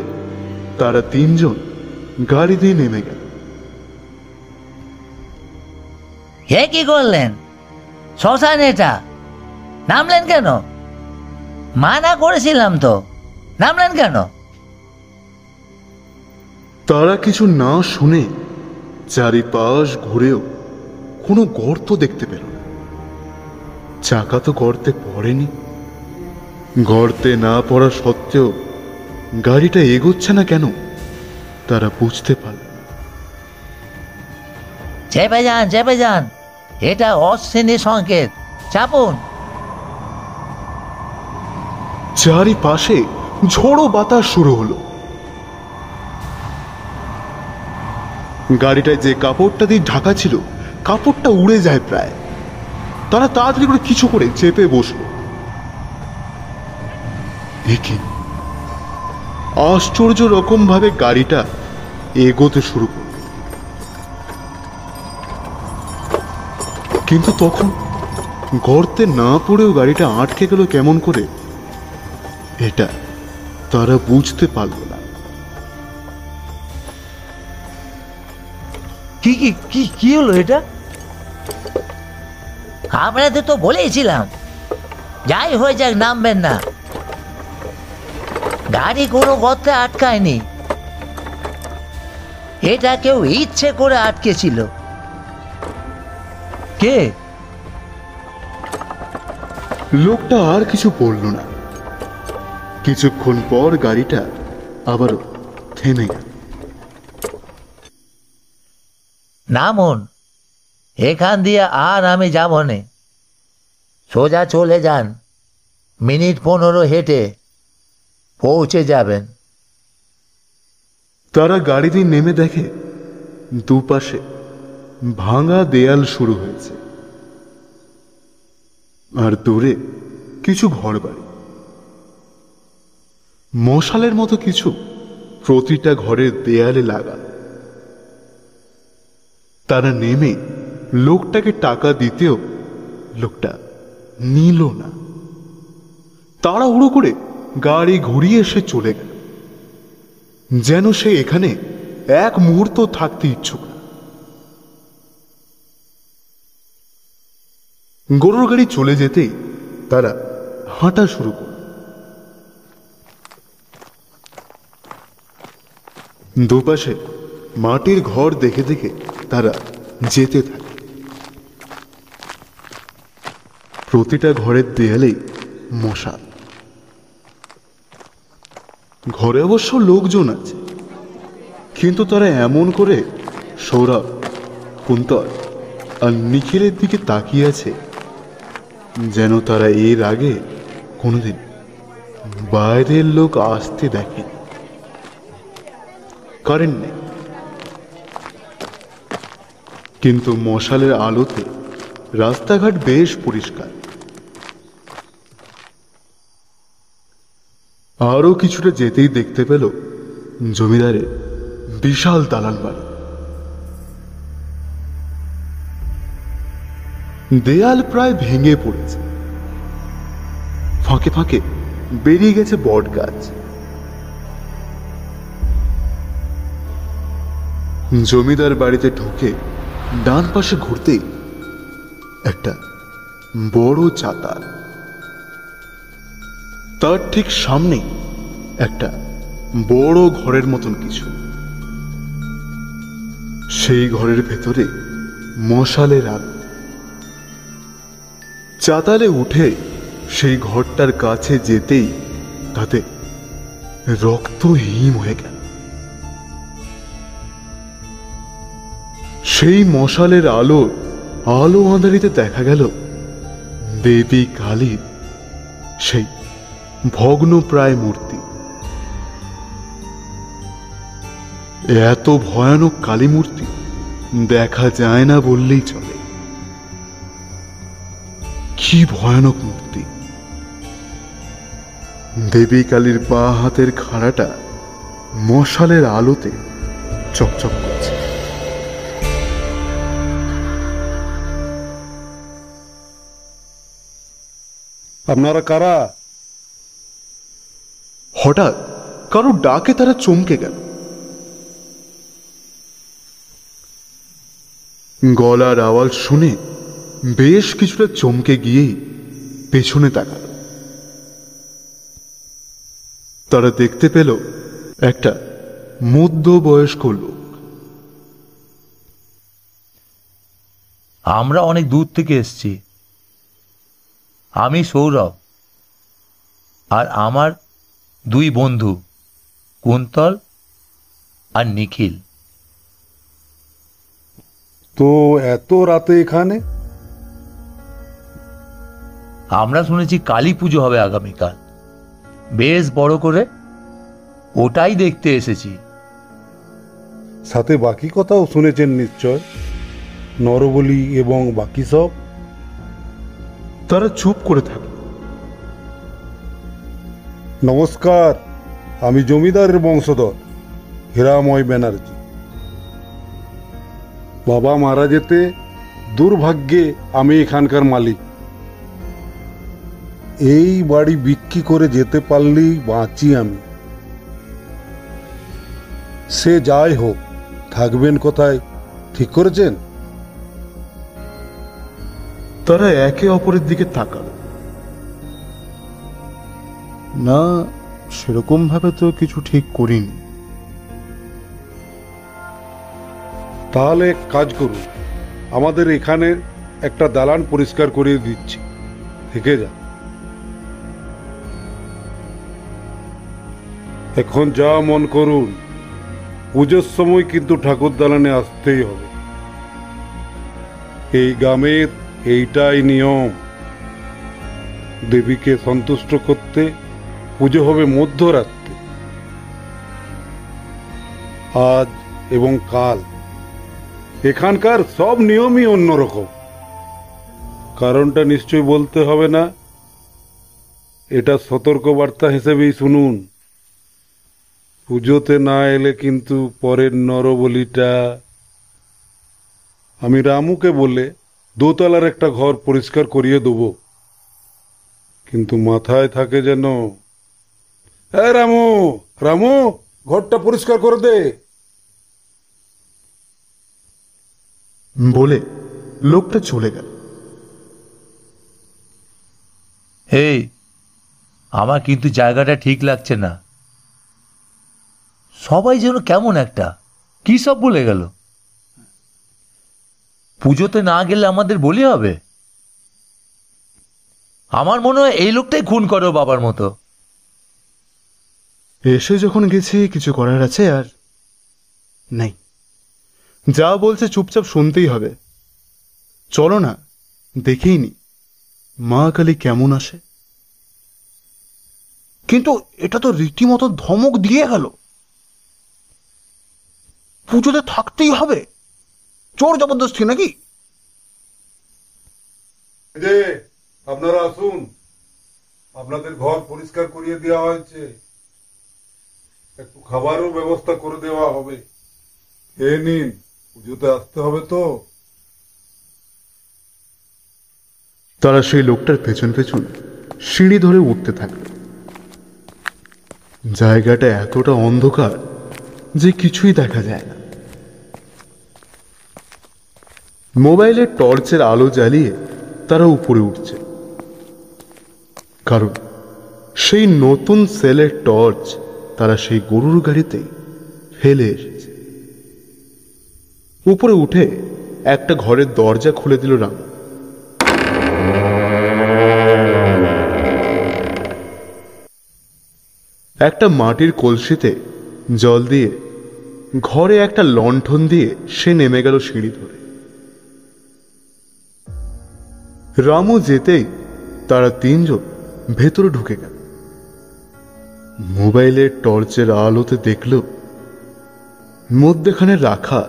তারা তিনজন গাড়ি দিয়ে নেমে গেল। হে কি করলেন? শ্মশান এটা? নামলেন কেন? মানা করেছিলাম তো। নামলেন কেন? তারা কিছু না শুনে চারিপাশ ঘুরেও কোনো গর্ত দেখতে পেল না। চাকা তো গর্তে পড়েনি। গর্তে না পড়া সত্ত্বেও গাড়িটা এগোচ্ছে না কেন তারা বুঝতে পারল। চেপে যান চেপে যান। এটা অশ্বিনী সংকেত। চাপুন। চারিপাশে ঝোড়ো বাতাস শুরু হলো। গাড়িটায় যে কাপড়টা দিয়ে ঢাকা ছিল, কাপড়টা উড়ে যায় প্রায়। তারা তাড়াতাড়ি করে কিছু করে চেপে বসল। আশ্চর্য রকম ভাবে গাড়িটা এগোতে শুরু করল। কিন্তু তখন গর্তে না পড়েও গাড়িটা আটকে গেল কেমন করে? এটা তারা বুঝতে পারল না। কি কি কি কি হলো এটা? আপনাদের তো বলেইছিলাম। যাই হয়ে যাক নামবেন না। গাড়ি কোনো গর্তে আটকায়নি। এটা কেউ ইচ্ছে করে আটকেছিল। কে? লোকটা আর কিছু বলল না। কিছুক্ষণ পর গাড়িটা আবারও থেমে গেল। নামুন এখান দিয়ে আর আমি যাব নে। সোজা চলে যান মিনিট পনেরো হেঁটে পৌঁছে যাবেন। তারা গাড়ি দিয়ে নেমে দেখে দুপাশে ভাঙা দেয়াল শুরু হয়েছে। আর দূরে কিছু ঘরবাড়ি। মশালের মতো কিছু প্রতিটা ঘরের দেয়ালে লাগানো। তারা নেমে লোকটাকে টাকা দিতেও লোকটা নিল না। তাড়াহুড়ো করে গাড়ি ঘুরিয়ে এসে চলে গেল। যেন সে এখানে এক মুহূর্ত থাকতে ইচ্ছুক না। গরুর গাড়ি চলে যেতেই তারা হাঁটা শুরু করল। দুপাশে মাটির ঘর দেখে দেখে তারা যেতে থাকে। প্রতিটা ঘরের দেয়ালেই মশাল ঘরে অবশ্য লোকজন আছে, কিন্তু তারা এমন করে সৌরভ, কুন্তল আর নিখিলের দিকে তাকিয়ে আছে, যেন তারা এর আগে কোনোদিন বাইরের লোক আসতে দেখে কারেন্ট নেই কিন্তু মশালের আলোতে রাস্তাঘাট বেশ পরিষ্কার। আরও কিছুটা যেতেই দেখতে পেল জমিদারের বিশাল দালান বাড়ি। দেয়াল প্রায় ভেঙে পড়েছে। ফাঁকে ফাঁকে বেরিয়ে গেছে বট গাছ জমিদার বাড়িতে ঢুকে ডান পাশে ঘুরতেই একটা বড় চাতাল। তার ঠিক সামনে একটা বড় ঘরের মতন কিছু। সেই ঘরের ভেতরে মশালের। আলো চাতালে উঠে সেই ঘরটার কাছে যেতেই তাতে রক্ত হিম হয়ে গেল। সেই মশালের আলো আলো আঁধারিতে দেখা গেল। দেবী কালীর সেই ভগ্ন প্রায় মূর্তি। এত ভয়ানক কালী মূর্তি দেখা যায় না বললেই চলে। কি ভয়ানক মূর্তি। দেবী কালীর বা হাতের খাড়াটা মশালের আলোতে চকচক করছে। আপনারা কারা? হঠাৎ কারও ডাকে তারা চমকে গেল। গলার আওয়াজ শুনে বেশ কিছুটা চমকে গিয়েই পেছনে তাকাল। তারা দেখতে পেল একটা মধ্যবয়স্ক লোক। আমরা অনেক দূর থেকে এসেছি। আমি সৌরভ আর আমার দুই বন্ধু কুন্তল আর নিখিল। তো এত রাতে এখানে? আমরা শুনেছি কালী পুজো হবে আগামীকাল। বেশ বড় করে ওটাই দেখতে এসেছি। সাথে বাকি কথাও শুনেছেন নিশ্চয়। নরবলি এবং বাকি সব? তারা চুপ করে থাকল নমস্কার, আমি জমিদারের বংশধর, হীরাময় ব্যানার্জি। বাবা মারা যেতে দুর্ভাগ্যে আমি এখানকার মালিক। এই বাড়ি বিক্রি করে যেতে পারলেই বাঁচি আমি। সে যাই হোক, থাকবেন কোথায়, ঠিক করেছেন? তারা একে অপরের দিকে তাকাল। না সেরকম ভাবে তো কিছু ঠিক করিনি। তাহলে এক কাজ করুন, আমাদের এখানে একটা দালান পরিষ্কার করে দিচ্ছি। থেকে যা। এখন যা মন করুন, পুজোর সময় কিন্তু ঠাকুর দালানে আসতেই হবে। এই গ্রামের এইটাই নিয়ম। দেবীকে সন্তুষ্ট করতে পুজো হবে মধ্যরাত্রে। আজ এবং কাল। এখানকার সব নিয়মই অন্যরকম। কারণটা নিশ্চয় বলতে হবে না। এটা সতর্ক বার্তা হিসেবেই শুনুন। পুজোতে না এলে কিন্তু পরের নরবলিটা। আমি রামুকে বলে দোতলার একটা ঘর পরিষ্কার করিয়ে দেব। কিন্তু মাথায় থাকে যেন এ রামু রামু ঘরটা পরিষ্কার করে দে। বলে লোকটা চলে গেল। এই আমার কিন্তু জায়গাটা ঠিক লাগছে না। সবাই যেন কেমন একটা কি সব বলে গেল? পুজোতে না গেলে আমাদের বলি হবে? আমার মনে হয় এই লোকটাই খুন করো বাবার মতো। এসে যখন গেছি, কিছু করার আছে আর নেই। যা বলছে চুপচাপ শুনতেই হবে। চলো না, দেখেই নি, মা কালী কেমন আসে। কিন্তু এটা তো রীতিমতো ধমক দিয়ে গেল। পুজোতে থাকতেই হবে। চোর জবরদস্তি নাকি? যে আপনারা আসুন। আপনাদের ঘর পরিষ্কার করিয়ে দেওয়া হয়েছে। একটু খাবারও ব্যবস্থা করে দেওয়া হবে। খেয়ে নিন পুজোতে আসতে হবে তো। তারা সেই লোকটার পেছন পেছন সিঁড়ি ধরে উঠতে থাকল জায়গাটা এতটা অন্ধকার যে কিছুই দেখা যায় না। মোবাইলের টর্চের আলো জ্বালিয়ে তারা উপরে উঠছে। কারণ সেই নতুন সেলের টর্চ তারা সেই গরুর গাড়িতে ফেলে এসেছে। উপরে উঠে একটা ঘরের দরজা খুলে দিল রাম। একটা মাটির কলসিতে জল দিয়ে ঘরে একটা লণ্ঠন দিয়ে সে নেমে গেল সিঁড়ি ধরে। রামু যেতেই তারা তিনজন ভেতরে ঢুকে গেল। মোবাইলের টর্চের আলোতে দেখল, মধ্যেখানে রাখা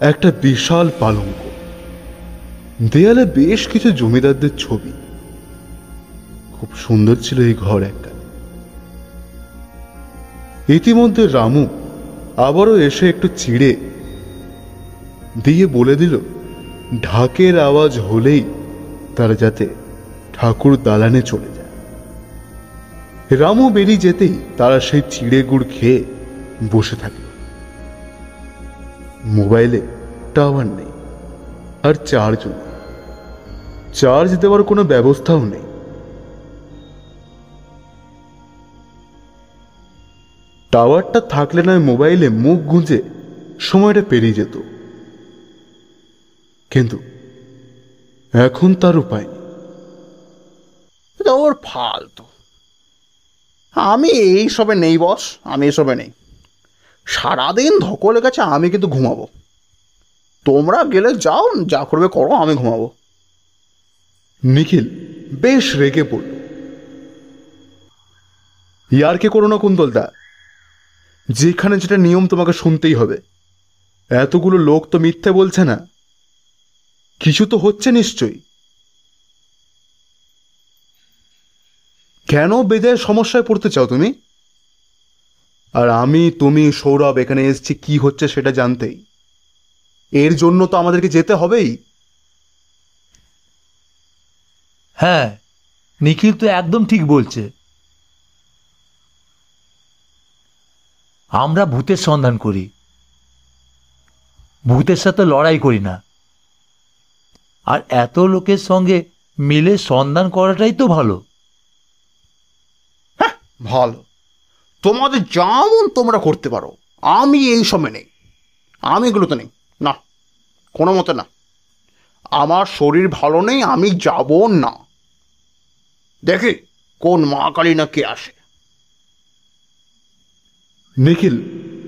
একটা বিশাল পালঙ্ক। দেয়ালে বেশ কিছু জমিদারদের ছবি। খুব সুন্দর ছিল এই ঘর একটা। ইতিমধ্যে রামু আবারও এসে একটু চিড়ে দিয়ে বলে দিল, ঢাকের আওয়াজ হলেই তারা যাতে ঠাকুর দালানে চলে যায়। রামু বেরিয়ে যেতেই তারা সেই চিড়ে গুড় খেয়ে বসে থাকে। মোবাইলে টাওয়ার নেই আর চার্জ নেই। চার্জ দেওয়ার কোনো ব্যবস্থাও নেই। টাওয়ারটা থাকলে নয়, মোবাইলে মুখ গুঁজে সময়টা পেরিয়ে যেত। কিন্তু এখন তার উপায়। ওর ফালতু। আমি এইসবে নেই বস। আমি এসবে নেই। সারাদিন ধকলে গেছে আমি কিন্তু ঘুমাবো। তোমরা গেলে যাও যা করবে করো আমি ঘুমাবো। নিখিল বেশ রেগে পড়ল। ইয়ারকে করো না কুন্তলদা। যেখানে যেটা নিয়ম তোমাকে শুনতেই হবে। এতগুলো লোক তো মিথ্যে বলছে না। কিছু তো হচ্ছে নিশ্চয়ই। কেন বেজায় সমস্যায় পড়তে চাও তুমি? আর আমি, তুমি, সৌরভ এখানে এসছি, কি হচ্ছে সেটা জানতেই। এর জন্য তো আমাদেরকে যেতে হবেই। হ্যাঁ নিখিল তো একদম ঠিক বলছে। আমরা ভূতের সন্ধান করি। ভূতের সাথে লড়াই করি না। আর এত লোকের সঙ্গে মিলে সন্ধান করাটাই তো ভালো। ভালো। তোমাদের যেমন তোমরা করতে পারো আমি এই সময় নেই। আমি এগুলো তো নেই। না কোনো মতে না। আমার শরীর ভালো নেই আমি যাব না। দেখি কোন মা কালী না কে আসে। নিখিল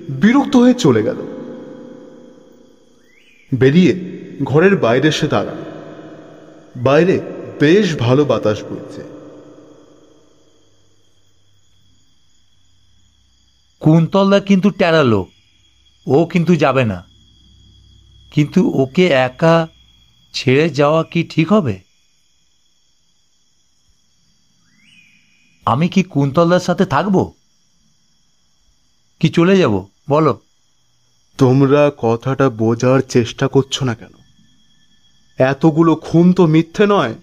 বিরক্ত হয়ে চলে গেল। বেরিয়ে ঘরের বাইরে সে দাঁড়া বাইরে বেশ ভালো বাতাস বইছে। কুন্তলদা কিন্তু টেরালো ও কিন্তু যাবে না। কিন্তু ওকে একা ছেড়ে যাওয়া কি ঠিক হবে? আমি কি কুন্তলদার সাথে থাকব? কি চলে যাব? বলো। তোমরা কথাটা বোঝার চেষ্টা করছ না কেন? এতগুলো খুন তো মিথ্যে নয়।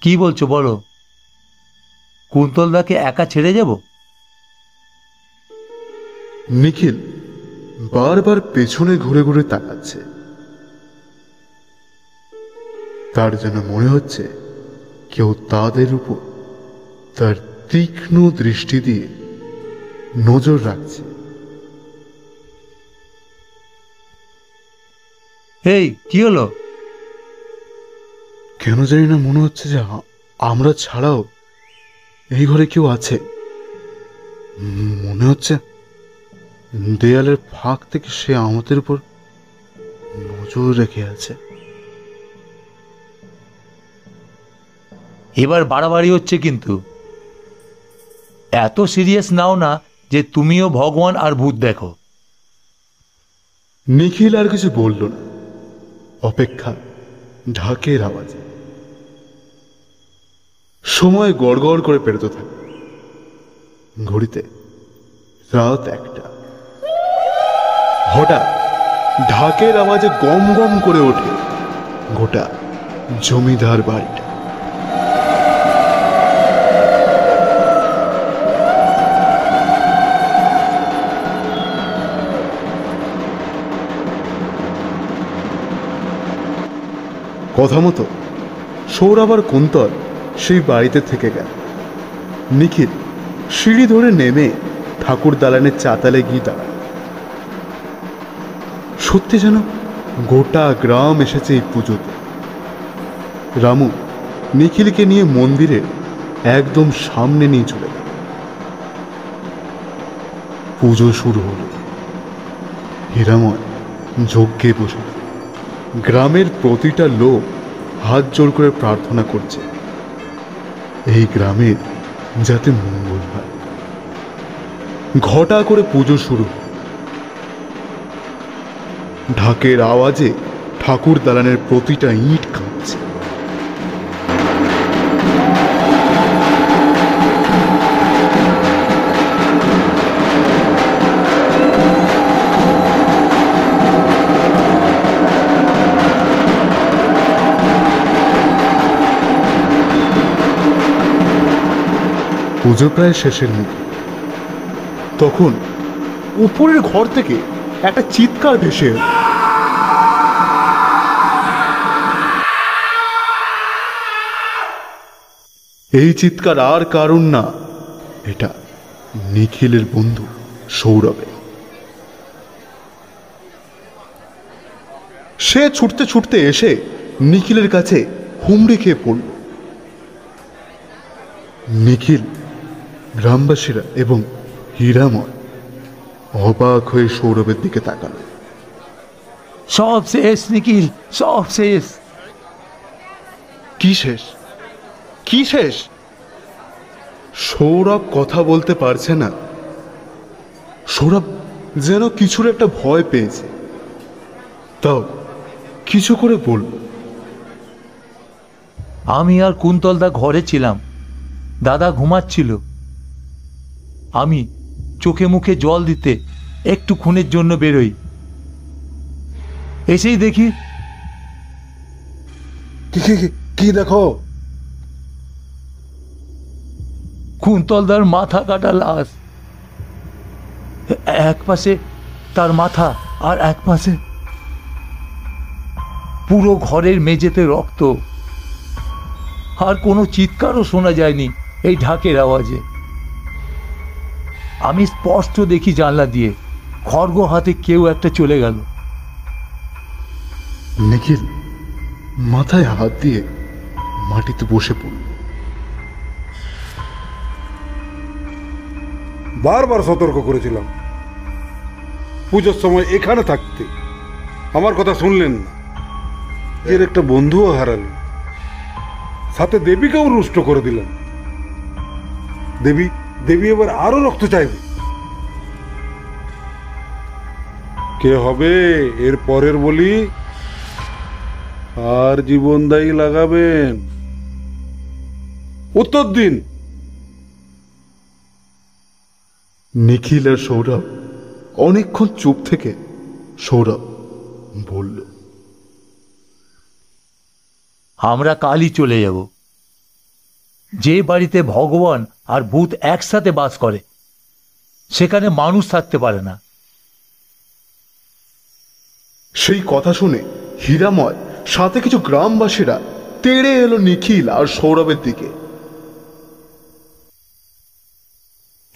কি বলছো বলো? কুন্তলদাকে একা ছেড়ে যাব? নিখিল বারবার পেছনে ঘুরে ঘুরে তাকাচ্ছে। তার যেন মনে হচ্ছে কেউ তাদের উপর তার তীক্ষ্ণ দৃষ্টি দিয়ে নজর রাখছে। এই কি হলো? কেন জানি না মনে হচ্ছে যে আমরা ছাড়াও এই ঘরে কেউ আছে। মনে হচ্ছে দেয়ালের ফাঁক থেকে সে আমাদের উপর নজর রেখে আছে। এবার বাড়াবাড়ি হচ্ছে কিন্তু। এত সিরিয়াস নাও না যে তুমিও ভগবান আর ভূত দেখো। নিখিল আর কিছু বলল না। অপেক্ষা, ঢাকের আওয়াজে। সময় গড়গড় করে পেরোতে থাকে। ঘড়িতে রাত একটা। হঠাৎ ঢাকের আওয়াজে গম গম করে ওঠে গোটা জমিদার বাড়িটা। কথা মতো সৌরভ আর কুন্তল সেই বাড়িতে থেকে গেল। নিখিল সিঁড়ি ধরে নেমে ঠাকুর দালানের চাতালে গিয়ে দাঁড়ায় সত্যি যেন গোটা গ্রাম এসেছে এই পুজোতে। রামু নিখিলকে নিয়ে মন্দিরের একদম সামনে নিয়ে চলে গেল। পুজো শুরু হলো। হীরাময় যজ্ঞে বসে। গ্রামের প্রতিটা লোক হাত জোর করে প্রার্থনা করছে। এই গ্রামের যাতে মঙ্গল হয়। ঘটা করে পুজো শুরু। ঢাকের আওয়াজে ঠাকুর দালানের প্রতিটা ইট কাঁপছে। পুজো প্রায় শেষের মুখে। তখন উপরের ঘর থেকে একটা চিৎকার ভেসে। এই চিৎকার আর কারণ না, এটা নিখিলের বন্ধু সৌরভে সে ছুটতে ছুটতে এসে নিখিলের কাছে হুমড়ি খেয়ে পড়ল। নিখিল গ্রামবাসীরা এবং হীরাময় অবাক হয়ে সৌরভের দিকে তাকালো। সব শেষ নিখিল সব শেষ। কি শেষ? কি শেষ? সৌরভ কথা বলতে পারছে না। সৌরভ যেন কিছুর একটা ভয় পেয়েছে। তাও কিছু করে বলল আমি আর কুন্তলদা ঘরে ছিলাম। দাদা ঘুমাচ্ছিল। আমি চোখে মুখে জল দিতে একটু খুনের জন্য বেরোই। এসেই দেখি কি দেখো? কুন্তলদার মাথা কাটা লাশ। এক পাশে তার মাথা আর এক পাশে পুরো ঘরের মেঝেতে রক্ত। আর কোনো চিৎকারও শোনা যায়নি এই ঢাকের আওয়াজে। আমি স্পষ্ট দেখি জানলা দিয়ে। খড়গ হাতে কেউ একটা চলে গেল। নিখিল মাথায় হাত দিয়ে মাটিতে বসে পড়ল। বারবার সতর্ক করেছিলাম। পুজোর সময় এখানে থাকতে। আমার কথা শুনলেন না। এর একটা বন্ধুও হারালেন। সাথে দেবীকেও রুষ্ট করে দিলেন। দেবী দেবী এবার আরও রক্ত চাইবে। কে হবে এর পরের বলি? আর জীবনদায়ী লাগাবেন। উত্তর দিন। নিখিল আর সৌরভ অনেকক্ষণ চুপ থেকে সৌরভ বলল আমরা কালই চলে যাব। যে বাড়িতে ভগবান আর ভূত একসাথে বাস করে সেখানে মানুষ থাকতে পারে না। সেই কথা শুনে হীরাময় সাথে কিছু গ্রামবাসীরা তেড়ে এলো নিখিল আর সৌরভের দিকে।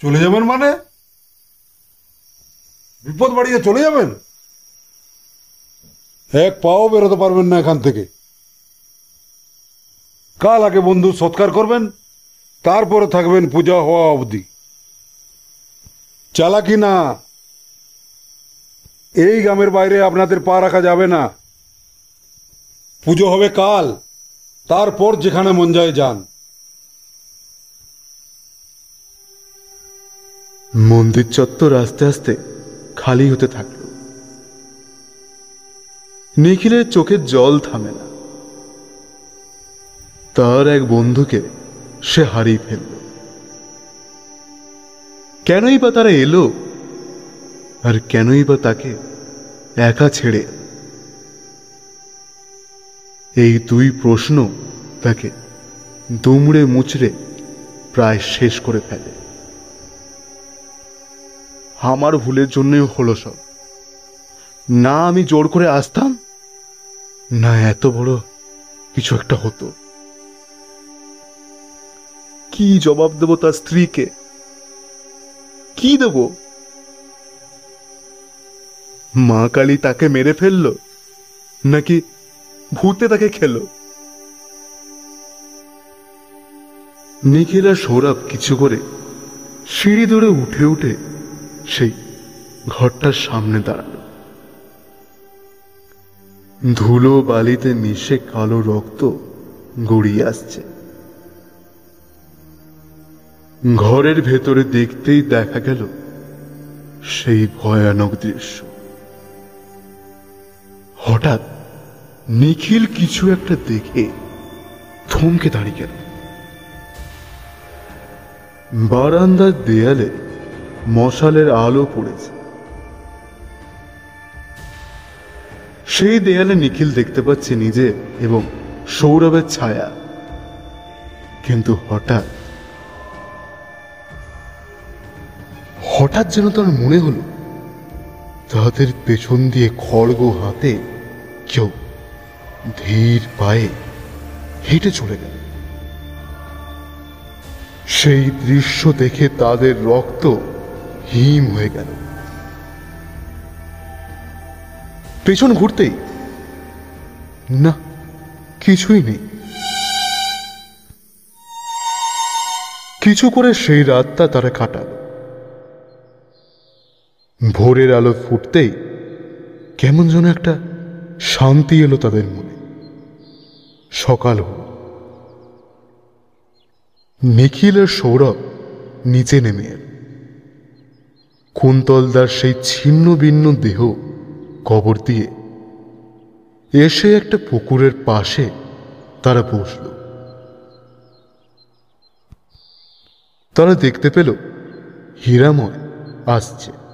চলে যাবেন মানে? বিপদ বাড়িয়ে চলে যাবেন? এক পাও বেরোতে পারবেন না এখান থেকে। কাল আগে বন্ধু সৎকার করবেন, তারপরে থাকবেন পূজা হওয়া অবধি। চালাকি না। এই গ্রামের বাইরে আপনাদের পা রাখা যাবে না। পুজো হবে কাল, তারপর যেখানে মন যায় যান। মন্দির চত্বর আস্তে আস্তে খালি হতে থাকল। নিখিলের চোখের জল থামে না। তার এক বন্ধুকে সে হারিয়ে ফেলল। কেনই বা তারা এলো? আর কেনই বা তাকে একা ছেড়ে? এই দুই প্রশ্ন তাকে দুমড়ে মুচড়ে প্রায় শেষ করে ফেলে। আমার ভুলের জন্যই হলো সব। না আমি জোর করে আসতাম, না এত বড় কিছু একটা হতো। কি জবাব দেব তার স্ত্রীকে? কি দেব? মা কালী তাকে মেরে ফেলল, নাকি ভূতে তাকে খেলো? নিখিল সৌরভ কিছু করে সিঁড়ি ধরে উঠে উঠে সেই ঘরটার সামনে দাঁড়াল। ধুলো বালিতে মিশে কালো রক্ত গড়িয়ে আসছে। ঘরের ভেতরে দেখতেই দেখা গেল সেই ভয়ানক দৃশ্য। হঠাৎ নিখিল কিছু একটা দেখে থমকে দাঁড়িয়ে গেল। বারান্দার দেয়ালে মশালের আলো পড়েছে। সেই দেয়ালে নিখিল দেখতে পাচ্ছে নিজে এবং সৌরভের ছায়া। কিন্তু হঠাৎ হঠাৎ যেন তার মনে হলো তাদের পেছন দিয়ে খড়গ হাতে কেউ ধীর পায়ে হেঁটে চলে গেল। সেই দৃশ্য দেখে তাদের রক্ত হিম হয়ে গেল। পেছন ঘুরতেই, না, কিছুই নেই। কিছু করে সেই রাতটা তারা কাটাল। ভোরের আলো ফুটতেই কেমন যেন একটা শান্তি এলো তাদের মনে। সকাল হল। নিখিল আর সৌরভ নিচে নেমে এল। কুন্তলদার সেই ছিন্ন ভিন্ন দেহ কবর দিয়ে এসে একটা পুকুরের পাশে তারা বসল। তারা দেখতে পেল হীরাময় আসছে।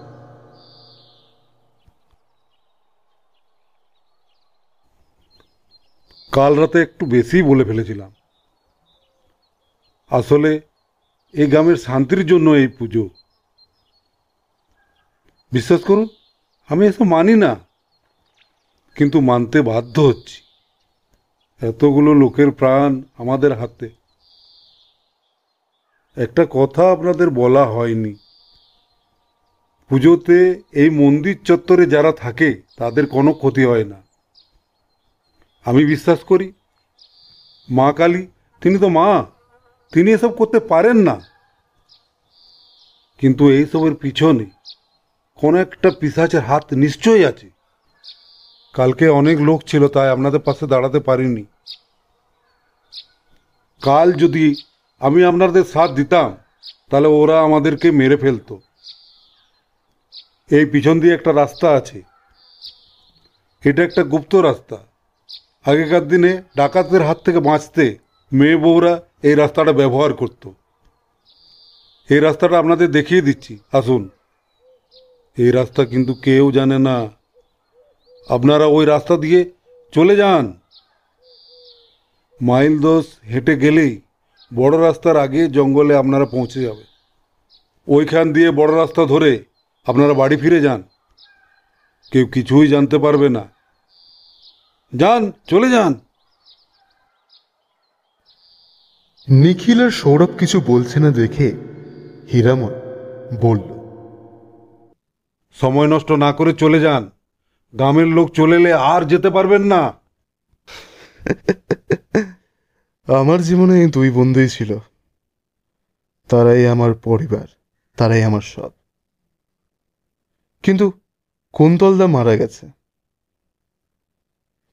কাল রাতে একটু বেশি বলে ফেলেছিলাম। আসলে এই গ্রামের শান্তির জন্য এই পুজো। বিশ্বাস করুন, আমি এসব মানি না, কিন্তু মানতে বাধ্য হচ্ছি। এতগুলো লোকের প্রাণ আমাদের হাতে। একটা কথা আপনাদের বলা হয়নি। পুজোতে এই মন্দির চত্বরে যারা থাকে, তাদের কোনো ক্ষতি হয় না। আমি বিশ্বাস করি। মা কালী, তিনি তো মা। তিনি এসব করতে পারেন না। কিন্তু এইসবের পিছনে কোনো একটা পিসাচের হাত নিশ্চয়ই আছে। কালকে অনেক লোক ছিল, তাই আপনাদের পাশে দাঁড়াতে পারিনি। কাল যদি আমি আপনাদের সাথ দিতাম, তাহলে ওরা আমাদেরকে মেরে ফেলতো। এই পিছন দিয়ে একটা রাস্তা আছে। এটা একটা গুপ্ত রাস্তা। আগেকার দিনে ডাকাতদের হাত থেকে বাঁচতে মেয়ে বউরা এই রাস্তাটা ব্যবহার করত। এই রাস্তাটা আপনাদের দেখিয়ে দিচ্ছি, আসুন। এই রাস্তা কিন্তু কেউ জানে না। আপনারা ওই রাস্তা দিয়ে চলে যান। মাইল দশ হেঁটে গেলেই বড় রাস্তার আগে জঙ্গলে আপনারা পৌঁছে যাবে। ওইখান দিয়ে বড় রাস্তা ধরে আপনারা বাড়ি ফিরে যান। কেউ কিছুই জানতে পারবে না। যান চলে যান। নিখিল আর সৌরভ কিছু বলছে না দেখে হীরাময় বলল সময় নষ্ট না করে চলে যান। গ্রামের লোক চলে এলে আর যেতে পারবেন না। আমার জীবনে এই দুই বন্ধুই ছিল। তারাই আমার পরিবার তারাই আমার সব। কিন্তু কুন্তলদা মারা গেছে?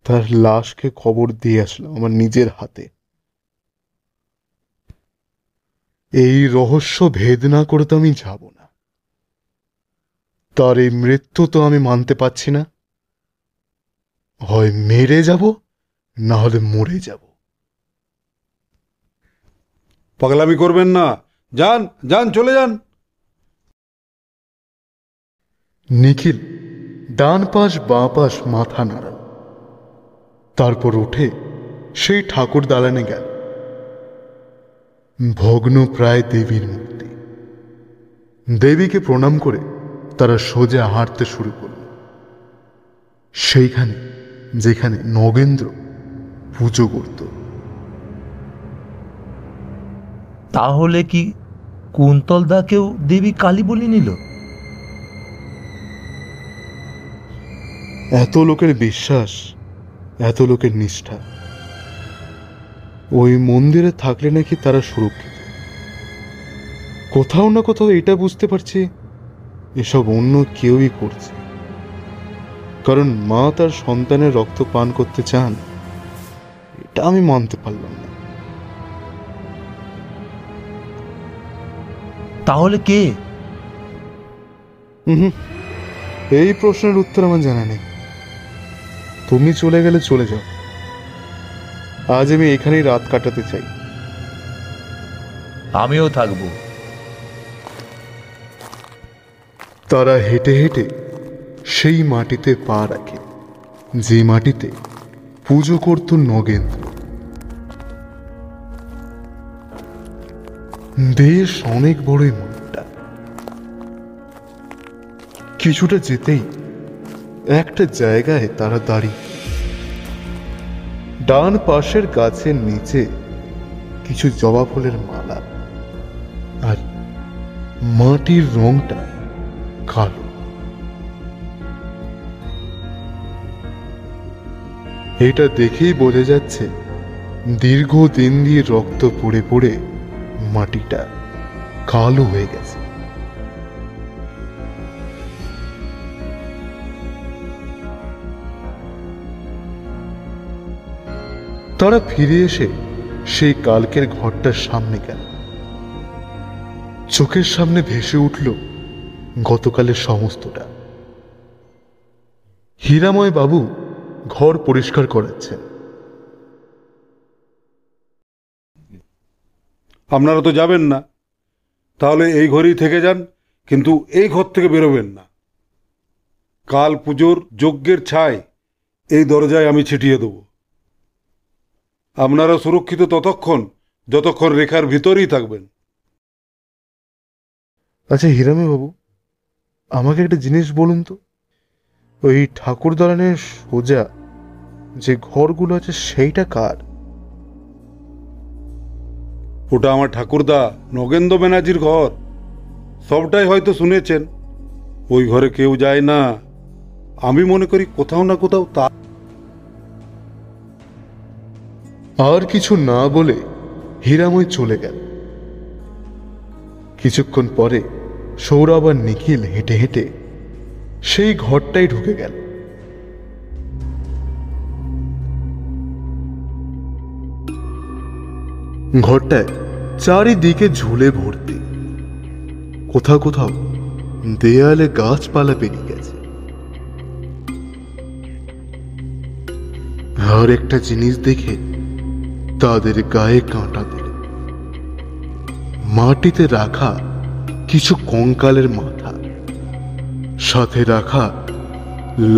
তার লাশকে খবর দিয়ে আসলাম আমার নিজের হাতে। এই রহস্য ভেদ না করে তো আমি যাব না। তার এই মৃত্যু তো আমি মানতে পারছি না। হয় মেরে যাব না হলে মরে যাব। পাগলামি করবেন না। যান যান চলে যান। নিখিল ডান পাশ বাঁ পাশ মাথা নাড়াল তারপর উঠে সেই ঠাকুর দালানে গেল। ভগ্ন প্রায় দেবীর মূর্তি। দেবীকে প্রণাম করে তারা সোজা হাঁটতে শুরু করল। সেইখানে যেখানে নগেন্দ্র পুজো করত। তাহলে কি কুন্তল কুন্তলদাকেও দেবী কালী বলে নিল? এত লোকের বিশ্বাস এত লোকের নিষ্ঠা। ওই মন্দিরে থাকলে নাকি তারা সুরক্ষিত। কোথাও না কোথাও এটা বুঝতে পারছি এসব অন্য কেউই করছে। কারণ মা তার সন্তানের রক্ত পান করতে চান এটা আমি মানতে পারলাম না। তাহলে কে? এই প্রশ্নের উত্তর আমার জানা নেই। তুমি চলে গেলে চলে যাও। আজ আমি এখানেই রাত কাটাতে চাই। আমিও থাকব। তারা হেঁটে হেঁটে সেই মাটিতে পা রাখে। যে মাটিতে পুজো করত নগেন্দ্র। দেশ অনেক বড়ই মাঠটা। কিছুটা যেতেই একটা জায়গায় তারা দাঁড়িয়ে। ডান পাশের গাছের নিচে কিছু জবা ফুলের মালা আর মাটির রংটা কালো। এটা দেখেই বোঝা যাচ্ছে দীর্ঘদিন দিয়ে রক্ত পড়ে পড়ে মাটিটা কালো হয়ে গেছে। তারা ফিরে এসে সেই কালকের ঘরটার সামনে গেল। চোখের সামনে ভেসে উঠল গতকালের সমস্তটা। হীরাময় বাবু ঘর পরিষ্কার করাচ্ছেন। আপনারা তো যাবেন না। তাহলে এই ঘরেই থেকে যান, কিন্তু এই ঘর থেকে বেরোবেন না। কাল পুজোর যজ্ঞের ছাই এই দরজায় আমি ছিটিয়ে দেব। আপনারা সুরক্ষিত ততক্ষণ যতক্ষণ রেখার ভিতরেই থাকবেন। আচ্ছা হিরাময় বাবু আমাকে একটা জিনিস বলুন তো। ওই ঠাকুর দালানের সোজা যে ঘরগুলো আছে সেইটা কার? ওটা আমার ঠাকুরদা নগেন্দ্র ব্যানার্জির ঘর। সবটাই হয়তো শুনেছেন। ওই ঘরে কেউ যায় না। আমি মনে করি কোথাও না কোথাও তা আর কিছু না বলে হীরাময় চলে গেল। কিছুক্ষণ পরে সৌরভ আর নিখিল হেঁটে হেঁটে সেই ঘরটাই ঢুকে গেল। ঘরটায় চারিদিকে ঝুলে ভর্তি। কোথাও কোথাও দেয়ালে গাছপালা পেরিয়ে গেছে। আর একটা জিনিস দেখে তাদের গায়ে কাঁটা দিল। মাটিতে রাখা কিছু কঙ্কালের মাথা, সাথে রাখা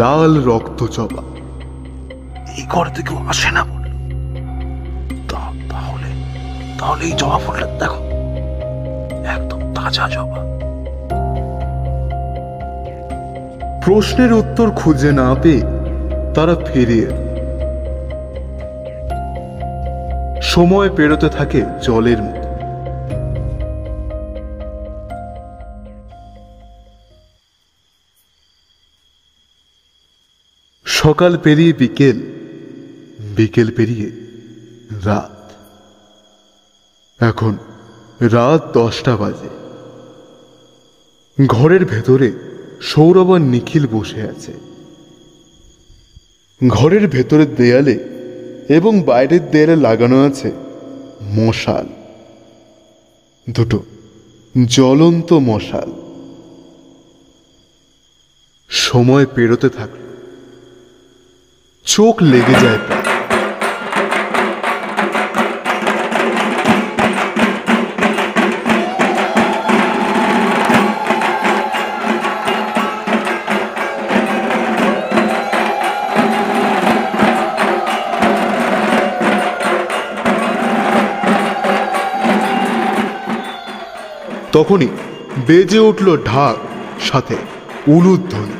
লাল রক্ত জবা। এই ঘর থেকে আসে না তাহলে তাহলে এই জবা ফুলটা দেখো, একদম তাজা জবা। প্রশ্নের উত্তর খুঁজে না পেয়ে তারা ফিরে এলো। সময় পেরোতে থাকে জলের মতো সকাল পেরিয়ে বিকেল বিকেল পেরিয়ে রাত। এখন রাত দশটা বাজে। ঘরের ভেতরে সৌরভ আর নিখিল বসে আছে। ঘরের ভেতরের দেয়ালে এবং বাইরের দেয়ালে লাগানো আছে মশাল। দুটো জ্বলন্ত মশাল। সময় পেরোতে থাকল চোখ লেগে যায় তখনই বেজে উঠল ঢাক, সাথে উলুধ্বনি।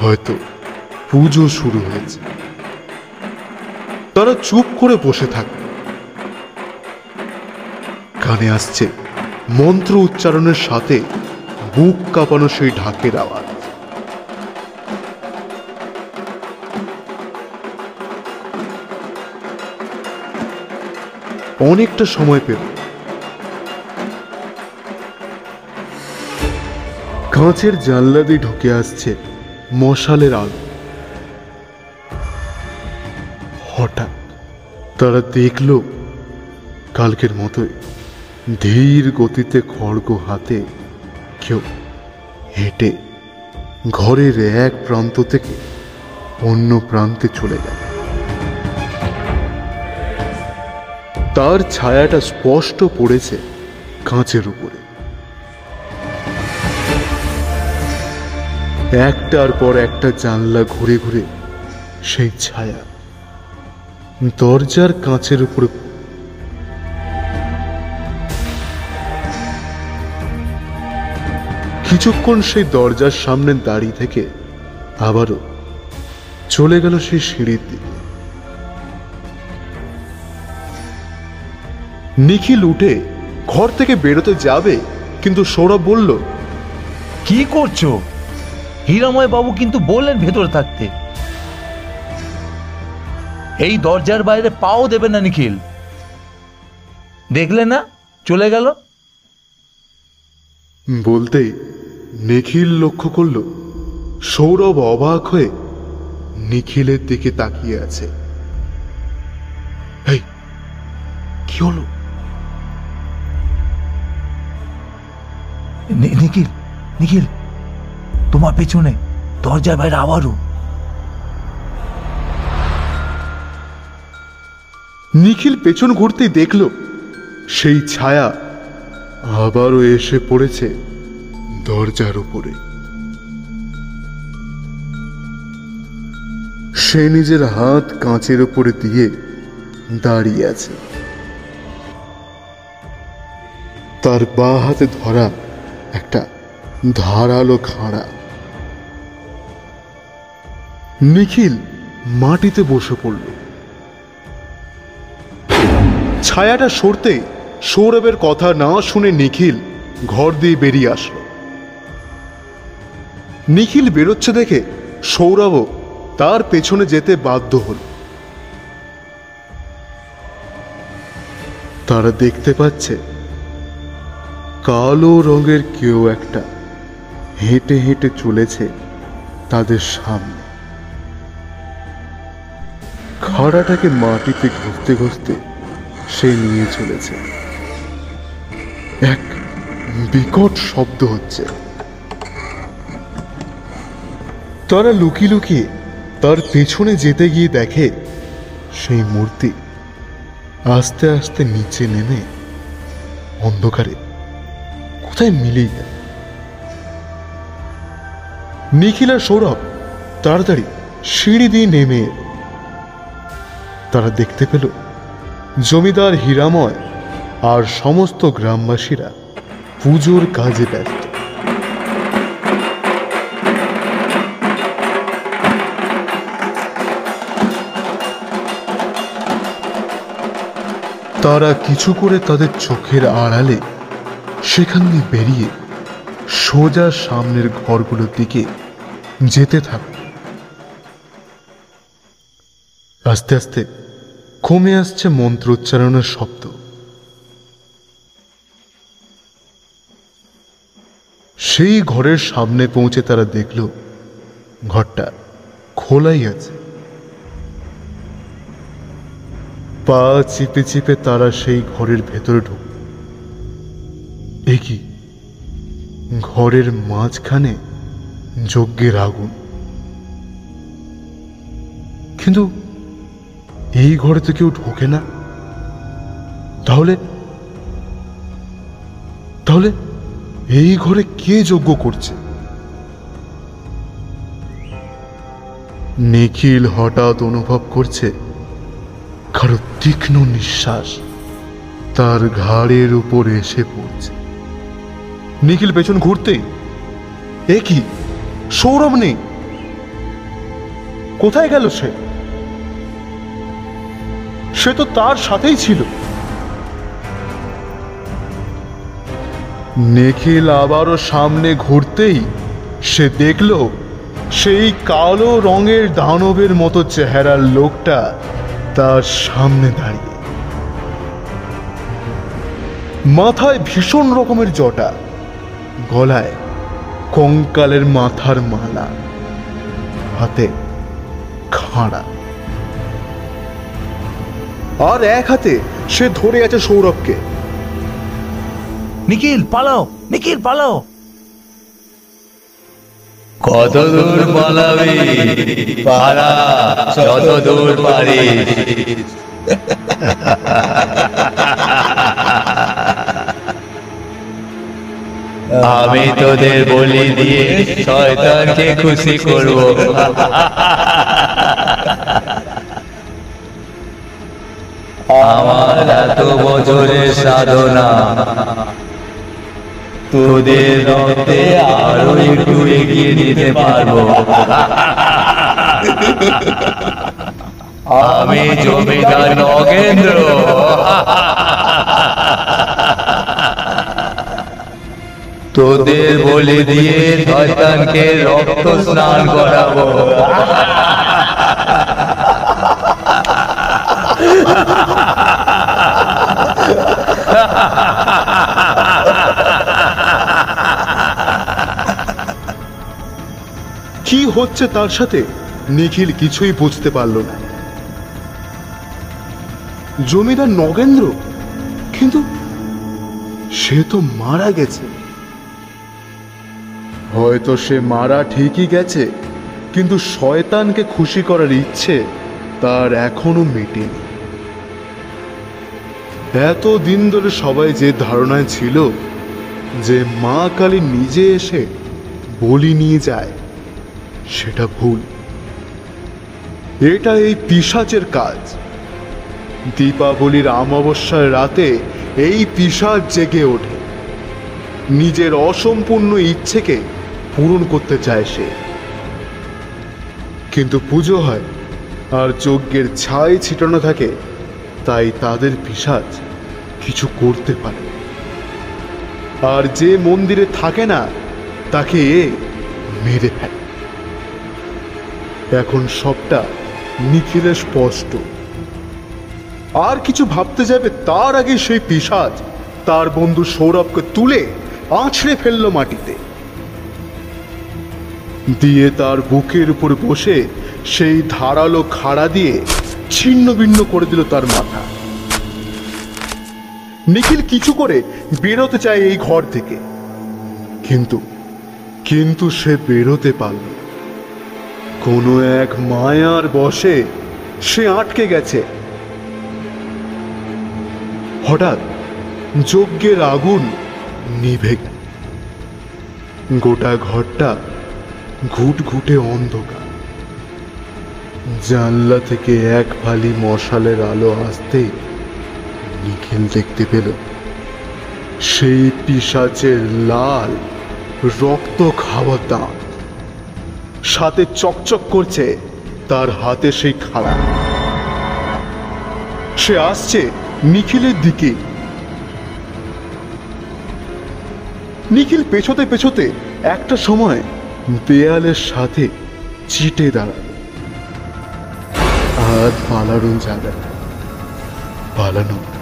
হয়তো পুজো শুরু হয়েছে। তারা চুপ করে বসে থাকল। কানে আসছে মন্ত্র উচ্চারণের সাথে বুক কাঁপানো সেই ঢাকের আওয়াজ। অনেকটা সময় পেল। কাঁচের জানলা দিয়ে ঢুকে আসছে মশালের আলো। হঠাৎ তারা দেখল, কালকের মতোই ধীর গতিতে খড়গ হাতে কেউ হেঁটে ঘরের এক প্রান্ত থেকে অন্য প্রান্তে চলে গেল। তার ছায়াটা স্পষ্ট পড়েছে কাঁচের উপরে। একটার পর একটা জানলা ঘুরে ঘুরে সেই ছায়া দরজার কাঁচের উপরে কিছুক্ষণ সেই দরজার সামনে দাঁড়িয়ে থেকে আবারও চলে গেল সেই সিঁড়ির দিকে। নিখিল উঠে ঘর থেকে বেরোতে যাবে, কিন্তু সৌরভ বলল, কি করছ? হীরাময় বাবু কিন্তু বললেন ভেতরে থাকতে। এই দরজার বাইরে পাও দেবে না নিখিল। দেখলে না? চলে গেল? বলতেই নিখিল লক্ষ্য করল সৌরভ অবাক হয়ে নিখিলের দিকে তাকিয়ে আছে। এই কি হলো? নিখিল নিখিল। তোমার পেছনে দরজার বাইরে আবারও। নিখিল পেছন ঘুরতেই দেখল, সেই ছায়া আবারও এসে পড়েছে দরজার উপরে। সে নিজের হাত কাঁচের উপরে দিয়ে দাঁড়িয়ে আছে। তার বা হাতে ধরা একটা ধারালো খাড়া। নিখিল মাটিতে বসে পড়ল। ছায়াটা সরতে সৌরভের কথা না শুনে নিখিল ঘর দিয়ে বেরিয়ে আসলো। নিখিল বেরোচ্ছে দেখে সৌরভও তার পেছনে যেতে বাধ্য হল। তারা দেখতে পাচ্ছে কালো রঙের কেউ একটা হেঁটে হেঁটে চলেছে তাদের সামনে। খাড়াটাকে মাটিতে ঘষতে ঘষতে সে নিয়ে চলেছে। এক বিকট শব্দ হচ্ছে। তারা লুকিয়ে লুকিয়ে তার পেছনে যেতে গিয়ে দেখে সেই মূর্তি আস্তে আস্তে নিচে নেমে অন্ধকারে কোথায় মিলেই গেল নিখিলা সৌরভ তাড়াতাড়ি সিঁড়ি দিয়ে নেমে এলো। তারা দেখতে পেল জমিদার হীরাময় আর সমস্ত গ্রামবাসীরা পুজোর কাজে ব্যস্ত। তারা কিছু করে তাদের চোখের আড়ালে সেখান দিয়ে বেরিয়ে সোজা সামনের ঘরগুলোর দিকে যেতে থাকল। আস্তে আস্তে কমে আসছে মন্ত্রোচ্চারণের শব্দ। সেই ঘরের সামনে পৌঁছে তারা দেখল, ঘরটা খোলাই আছে। পা চিপে চিপে তারা সেই ঘরের ভেতরে ঢুক। এ কি? ঘরের মাঝখানে যজ্ঞের আগুন। কিন্তু এই ঘরে তো কেউ ঢোকে না। তাহলে? তাহলে এই ঘরে কে যজ্ঞ করছে? নিখিল হঠাৎ অনুভব করছে কারও তীক্ষ্ণ নিঃশ্বাস তার ঘাড়ের উপর এসে পড়ছে। নিখিল পেছন ঘুরতেই এ কি? সৌরভ নেই। কোথায় গেল সে? সে তো তার সাথেই ছিল। নিখিল আবারও সামনে ঘুরতেই সে দেখল সেই কালো রঙের দানবের মতো চেহারার লোকটা তার সামনে দাঁড়িয়ে। মাথায় ভীষণ রকমের জটা, গলায় কঙ্কালের মাথার মালা, হাতে খাড়া। আর এক হাতে সে ধরে আছে সৌরভকে। নিখিল পালাও নিখিল পালাও। কত দূর পালাবি? পালা যত দূর পারিস। আমি তোদের বলি দিয়ে শয়তানকে খুশি করব আমার এত বছরের সাধনা। তোদের রক্তে আরও একটু এগিয়ে দিতে পারব। আমি জমিদার নগেন্দ্র। তোদের বলে দিয়ে শয়তানকে রক্ত স্নান করাবো। কি হচ্ছে তার সাথে? নিখিল কিছুই বুঝতে পারল না। জমিদার নগেন্দ্র? কিন্তু সে তো মারা গেছে। হয়তো সে মারা ঠিকই গেছে, কিন্তু শয়তানকে খুশি করার ইচ্ছে তার এখনও মেটেনি। এত দিন ধরে সবাই যে ধারণায় ছিল যে মা কালী নিজে এসে বলি নিয়ে যায়, সেটা ভুল। এটা এই পিশাচের কাজ। দীপাবলির অমাবস্যার রাতে এই পিশাচ জেগে ওঠে। নিজের অসম্পূর্ণ ইচ্ছেকে পূরণ করতে চায় সে। কিন্তু পুজো হয় আর যজ্ঞের ছাই ছিটানো থাকে, তাই তাদের পিশাচ কিছু করতে পারে। আর যে মন্দিরে থাকে না, তাকে এ মেরে ফেলে। এখন সবটা নিখিলে স্পষ্ট। আর কিছু ভাবতে যাবে তার আগে সেই পিসাজ, তার বন্ধু সৌরভকে তুলে আছড়ে ফেলল মাটিতে। দিয়ে তার বুকের উপর বসে সেই ধারালো খাড়া দিয়ে ছিন্ন ভিন্ন করে দিল তার মাথা। নিখিল কিছু করে বেরোতে চায় এই ঘর থেকে। কিন্তু কিন্তু সে বেরোতে পারল কোনো এক মায়ার বসে সে আটকে গেছে। হঠাৎ যজ্ঞের আগুন নিভে গোটা ঘরটা ঘুট ঘুটে অন্ধকার। জানলা থেকে এক ফালি মশালের আলো আসতেই নিখিল দেখতে পেল। সেই পিসাচের লাল, রক্ত খাওয়া দাঁত সাথে চকচক করছে তার হাতে সেই খাড়া সে আসছে নিখিলের দিকে। নিখিল পেছোতে পেছোতে একটা সময় দেয়ালের সাথে চিটে দাঁড়াল। আর পালানো যাবে পালানো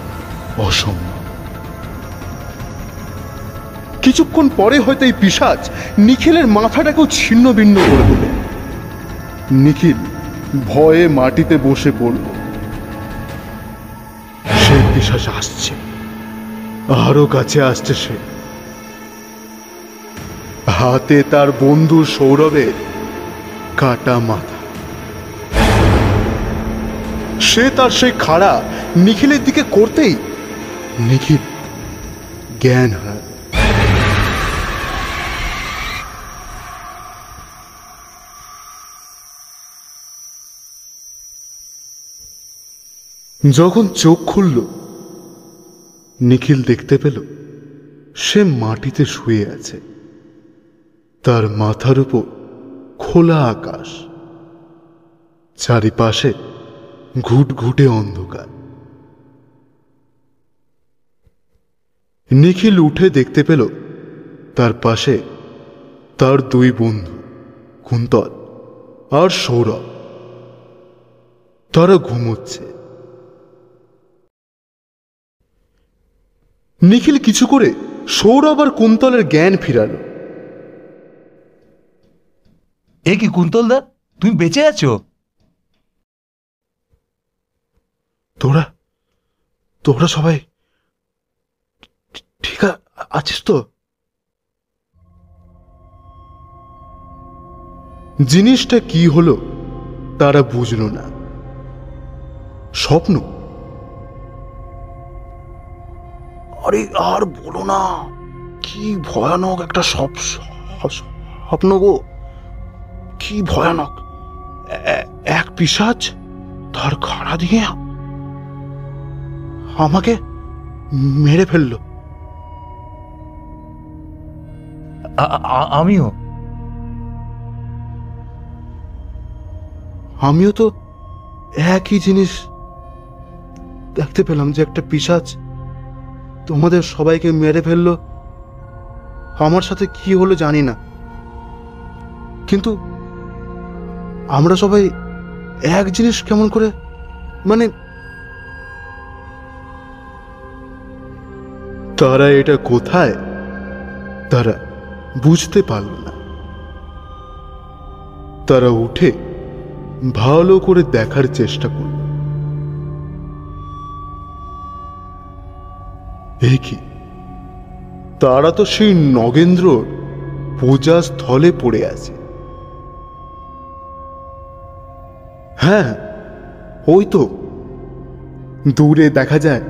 অসম্ভব। কিছুক্ষণ পরে হয়তো এই পিসাজ নিখিলের মাথাটাকেও ছিন্ন ভিন্ন করে দেবে নিখিল ভয়ে মাটিতে বসে পড়ল। সে পিসাজ আসছে। আরও কাছে আসছে সে। হাতে তার বন্ধু সৌরভের কাটা মাথা। সে তার সেই খাড়া নিখিলের দিকে করতেই নিখিল জ্ঞান হারাল যখন চোখ খুলল, নিখিল দেখতে পেল, সে মাটিতে শুয়ে আছে। তার মাথার উপর খোলা আকাশ। চারিপাশে ঘুটঘুটে অন্ধকার। নিখিল উঠে দেখতে পেল তার পাশে তার দুই বন্ধু কুন্তল আর সৌরভ। তারা ঘুমোচ্ছে। নিখিল কিছু করে সৌরভ আর কুন্তলের জ্ঞান ফিরালো। এ কি কুন্তল দা তুমি বেঁচে আছো? তোরা তোরা সবাই জিনিসটা কি হলো তারা বুঝল না। স্বপ্ন। আরে আর বলো না, কি ভয়ানক একটা সব স্বপ্ন গো। কি ভয়ানক। এক পিসাজ তার খাড়া দিয়ে আমাকে মেরে ফেলল। আমিও। আমিও তো একই জিনিস দেখতে পেলাম যে একটা পিসাজ তোমাদের সবাইকে মেরে ফেলল। আমার সাথে কি হলো জানি না। কিন্তু আমরা সবাই এক জিনিস কেমন করে মানে তারা এটা কোথায়? তারা বুঝতে পারল না। তারা উঠে ভালো করে দেখার চেষ্টা করল। কি? তারা তো সেই নগেন্দ্রর পূজা স্থলে পড়ে আছে। হ্যাঁ ওই তো। দূরে দেখা যায়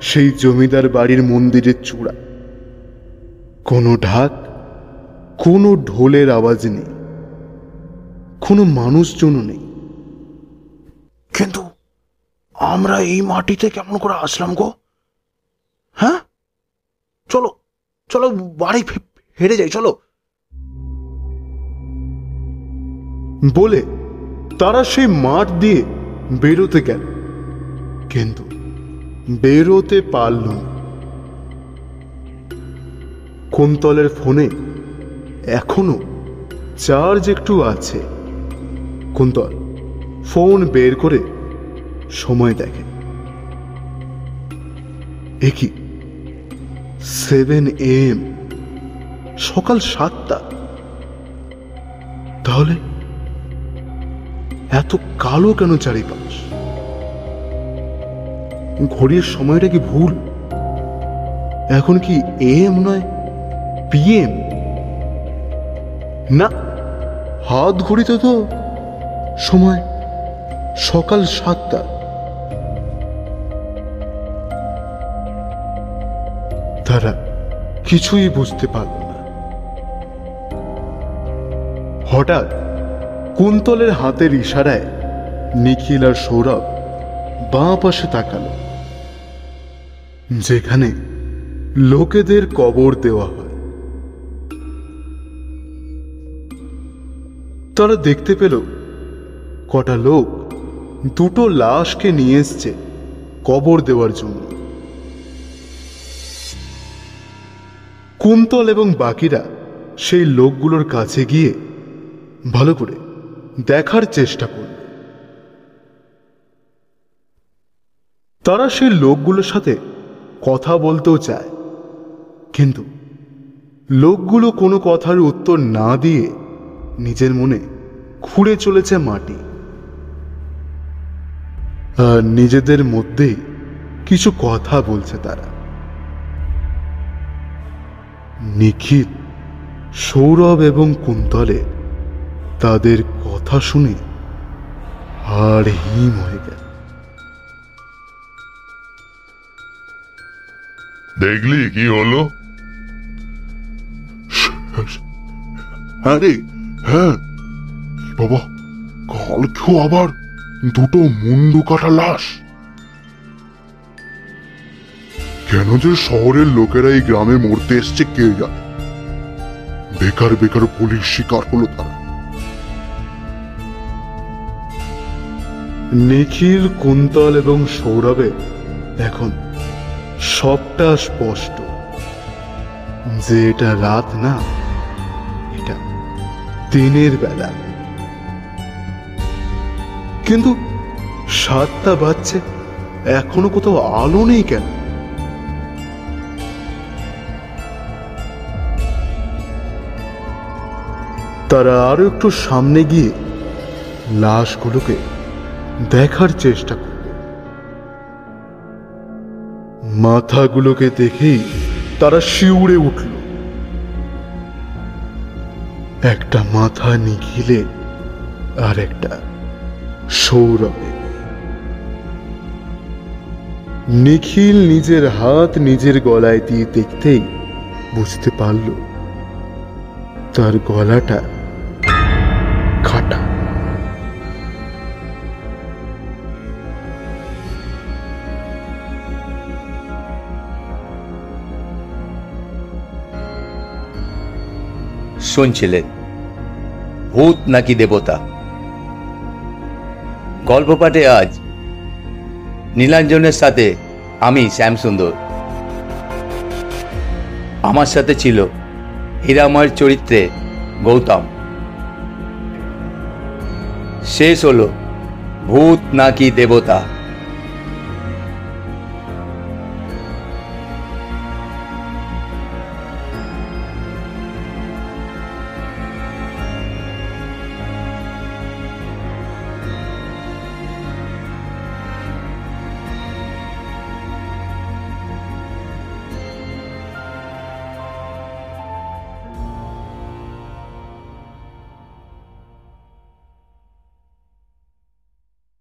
সেই জমিদার বাড়ির মন্দিরের চূড়া। কোনো ঢাক কোনো ঢোলের আওয়াজ নেই কোনো মানুষজনও নেই। কিন্তু আমরা এই মাটিতে কেমন করে আসলাম গো? হ্যাঁ? চলো চলো বাড়ি হেরে যাই চলো। বলে তারা সেই মাঠ দিয়ে বেরোতে গেল। কিন্তু বেরোতে পারল না। কুন্তলের ফোনে এখনও চার্জ একটু আছে। কুন্তল, ফোন বের করে সময় দেখে একই সেভেন এম। সকাল সাতটা। তাহলে এত কালো কেন চারিপাশ? ঘড়ির সময়টা কি ভুল? এখন কি এম নয় পিএম না, হাত ঘড়িতে তো সময় সকাল সাতটা। তারা কিছুই বুঝতে পারল না। হঠাৎ কুন্তলের হাতের ইশারায় নিখিল আর সৌরভ বাঁ পাশে তাকাল, যেখানে লোকেদের কবর দেওয়া হয়। তারা দেখতে পেল কটা লোক দুটো লাশকে নিয়ে এসছে কবর দেওয়ার জন্য। কুন্তল এবং বাকিরা সেই লোকগুলোর কাছে গিয়ে ভালো করে দেখার চেষ্টা করল। তারা সেই লোকগুলোর সাথে কথা বলতেও চায়, কিন্তু লোকগুলো কোনো কথার উত্তর না দিয়ে নিজের মনে খুঁড়ে চলেছে মাটি। আর নিজেদের মধ্যেই কিছু কথা বলছে তারা। নিখিল, সৌরভ এবং কুন্তলে তাদের কথা শুনে আর হিম হয়ে গেল। দেখলি কি হলো? হ্যাঁ বাবা কালকেও আবার, দুটো মুন্ডু কাটা লাশ। কেন যে শহরের লোকেরা এই গ্রামে মরতে এসছে কে জানে? বেকার বেকার পুলিশ শিকার হলো তারা। নিখিল, কুন্তল এবং সৌরভের এখন সবটা স্পষ্ট। যে এটা রাত না দিনের বেলা। কিন্তু সাতটা বাজছে, এখনও কোথাও আলো নেই কেন? তারা আরও একটু সামনে গিয়ে লাশগুলোকে দেখার চেষ্টা করবে। মাথাগুলোকে দেখেই তারা শিউরে উঠল। একটা মাথা নিখিলে আর একটা সৌরভে। নিখিল নিজের হাত নিজের গলায় দিয়ে দেখতেই বুঝতে পারল, তার গলাটা শুনছিলেন ভূত নাকি দেবতা? গল্প পাঠে আজ নীলাঞ্জনের সাথে আমি শ্যামসুন্দর। আমার সাথে ছিল হীরাময়ের চরিত্রে গৌতম। শেষ হলো ভূত নাকি দেবতা?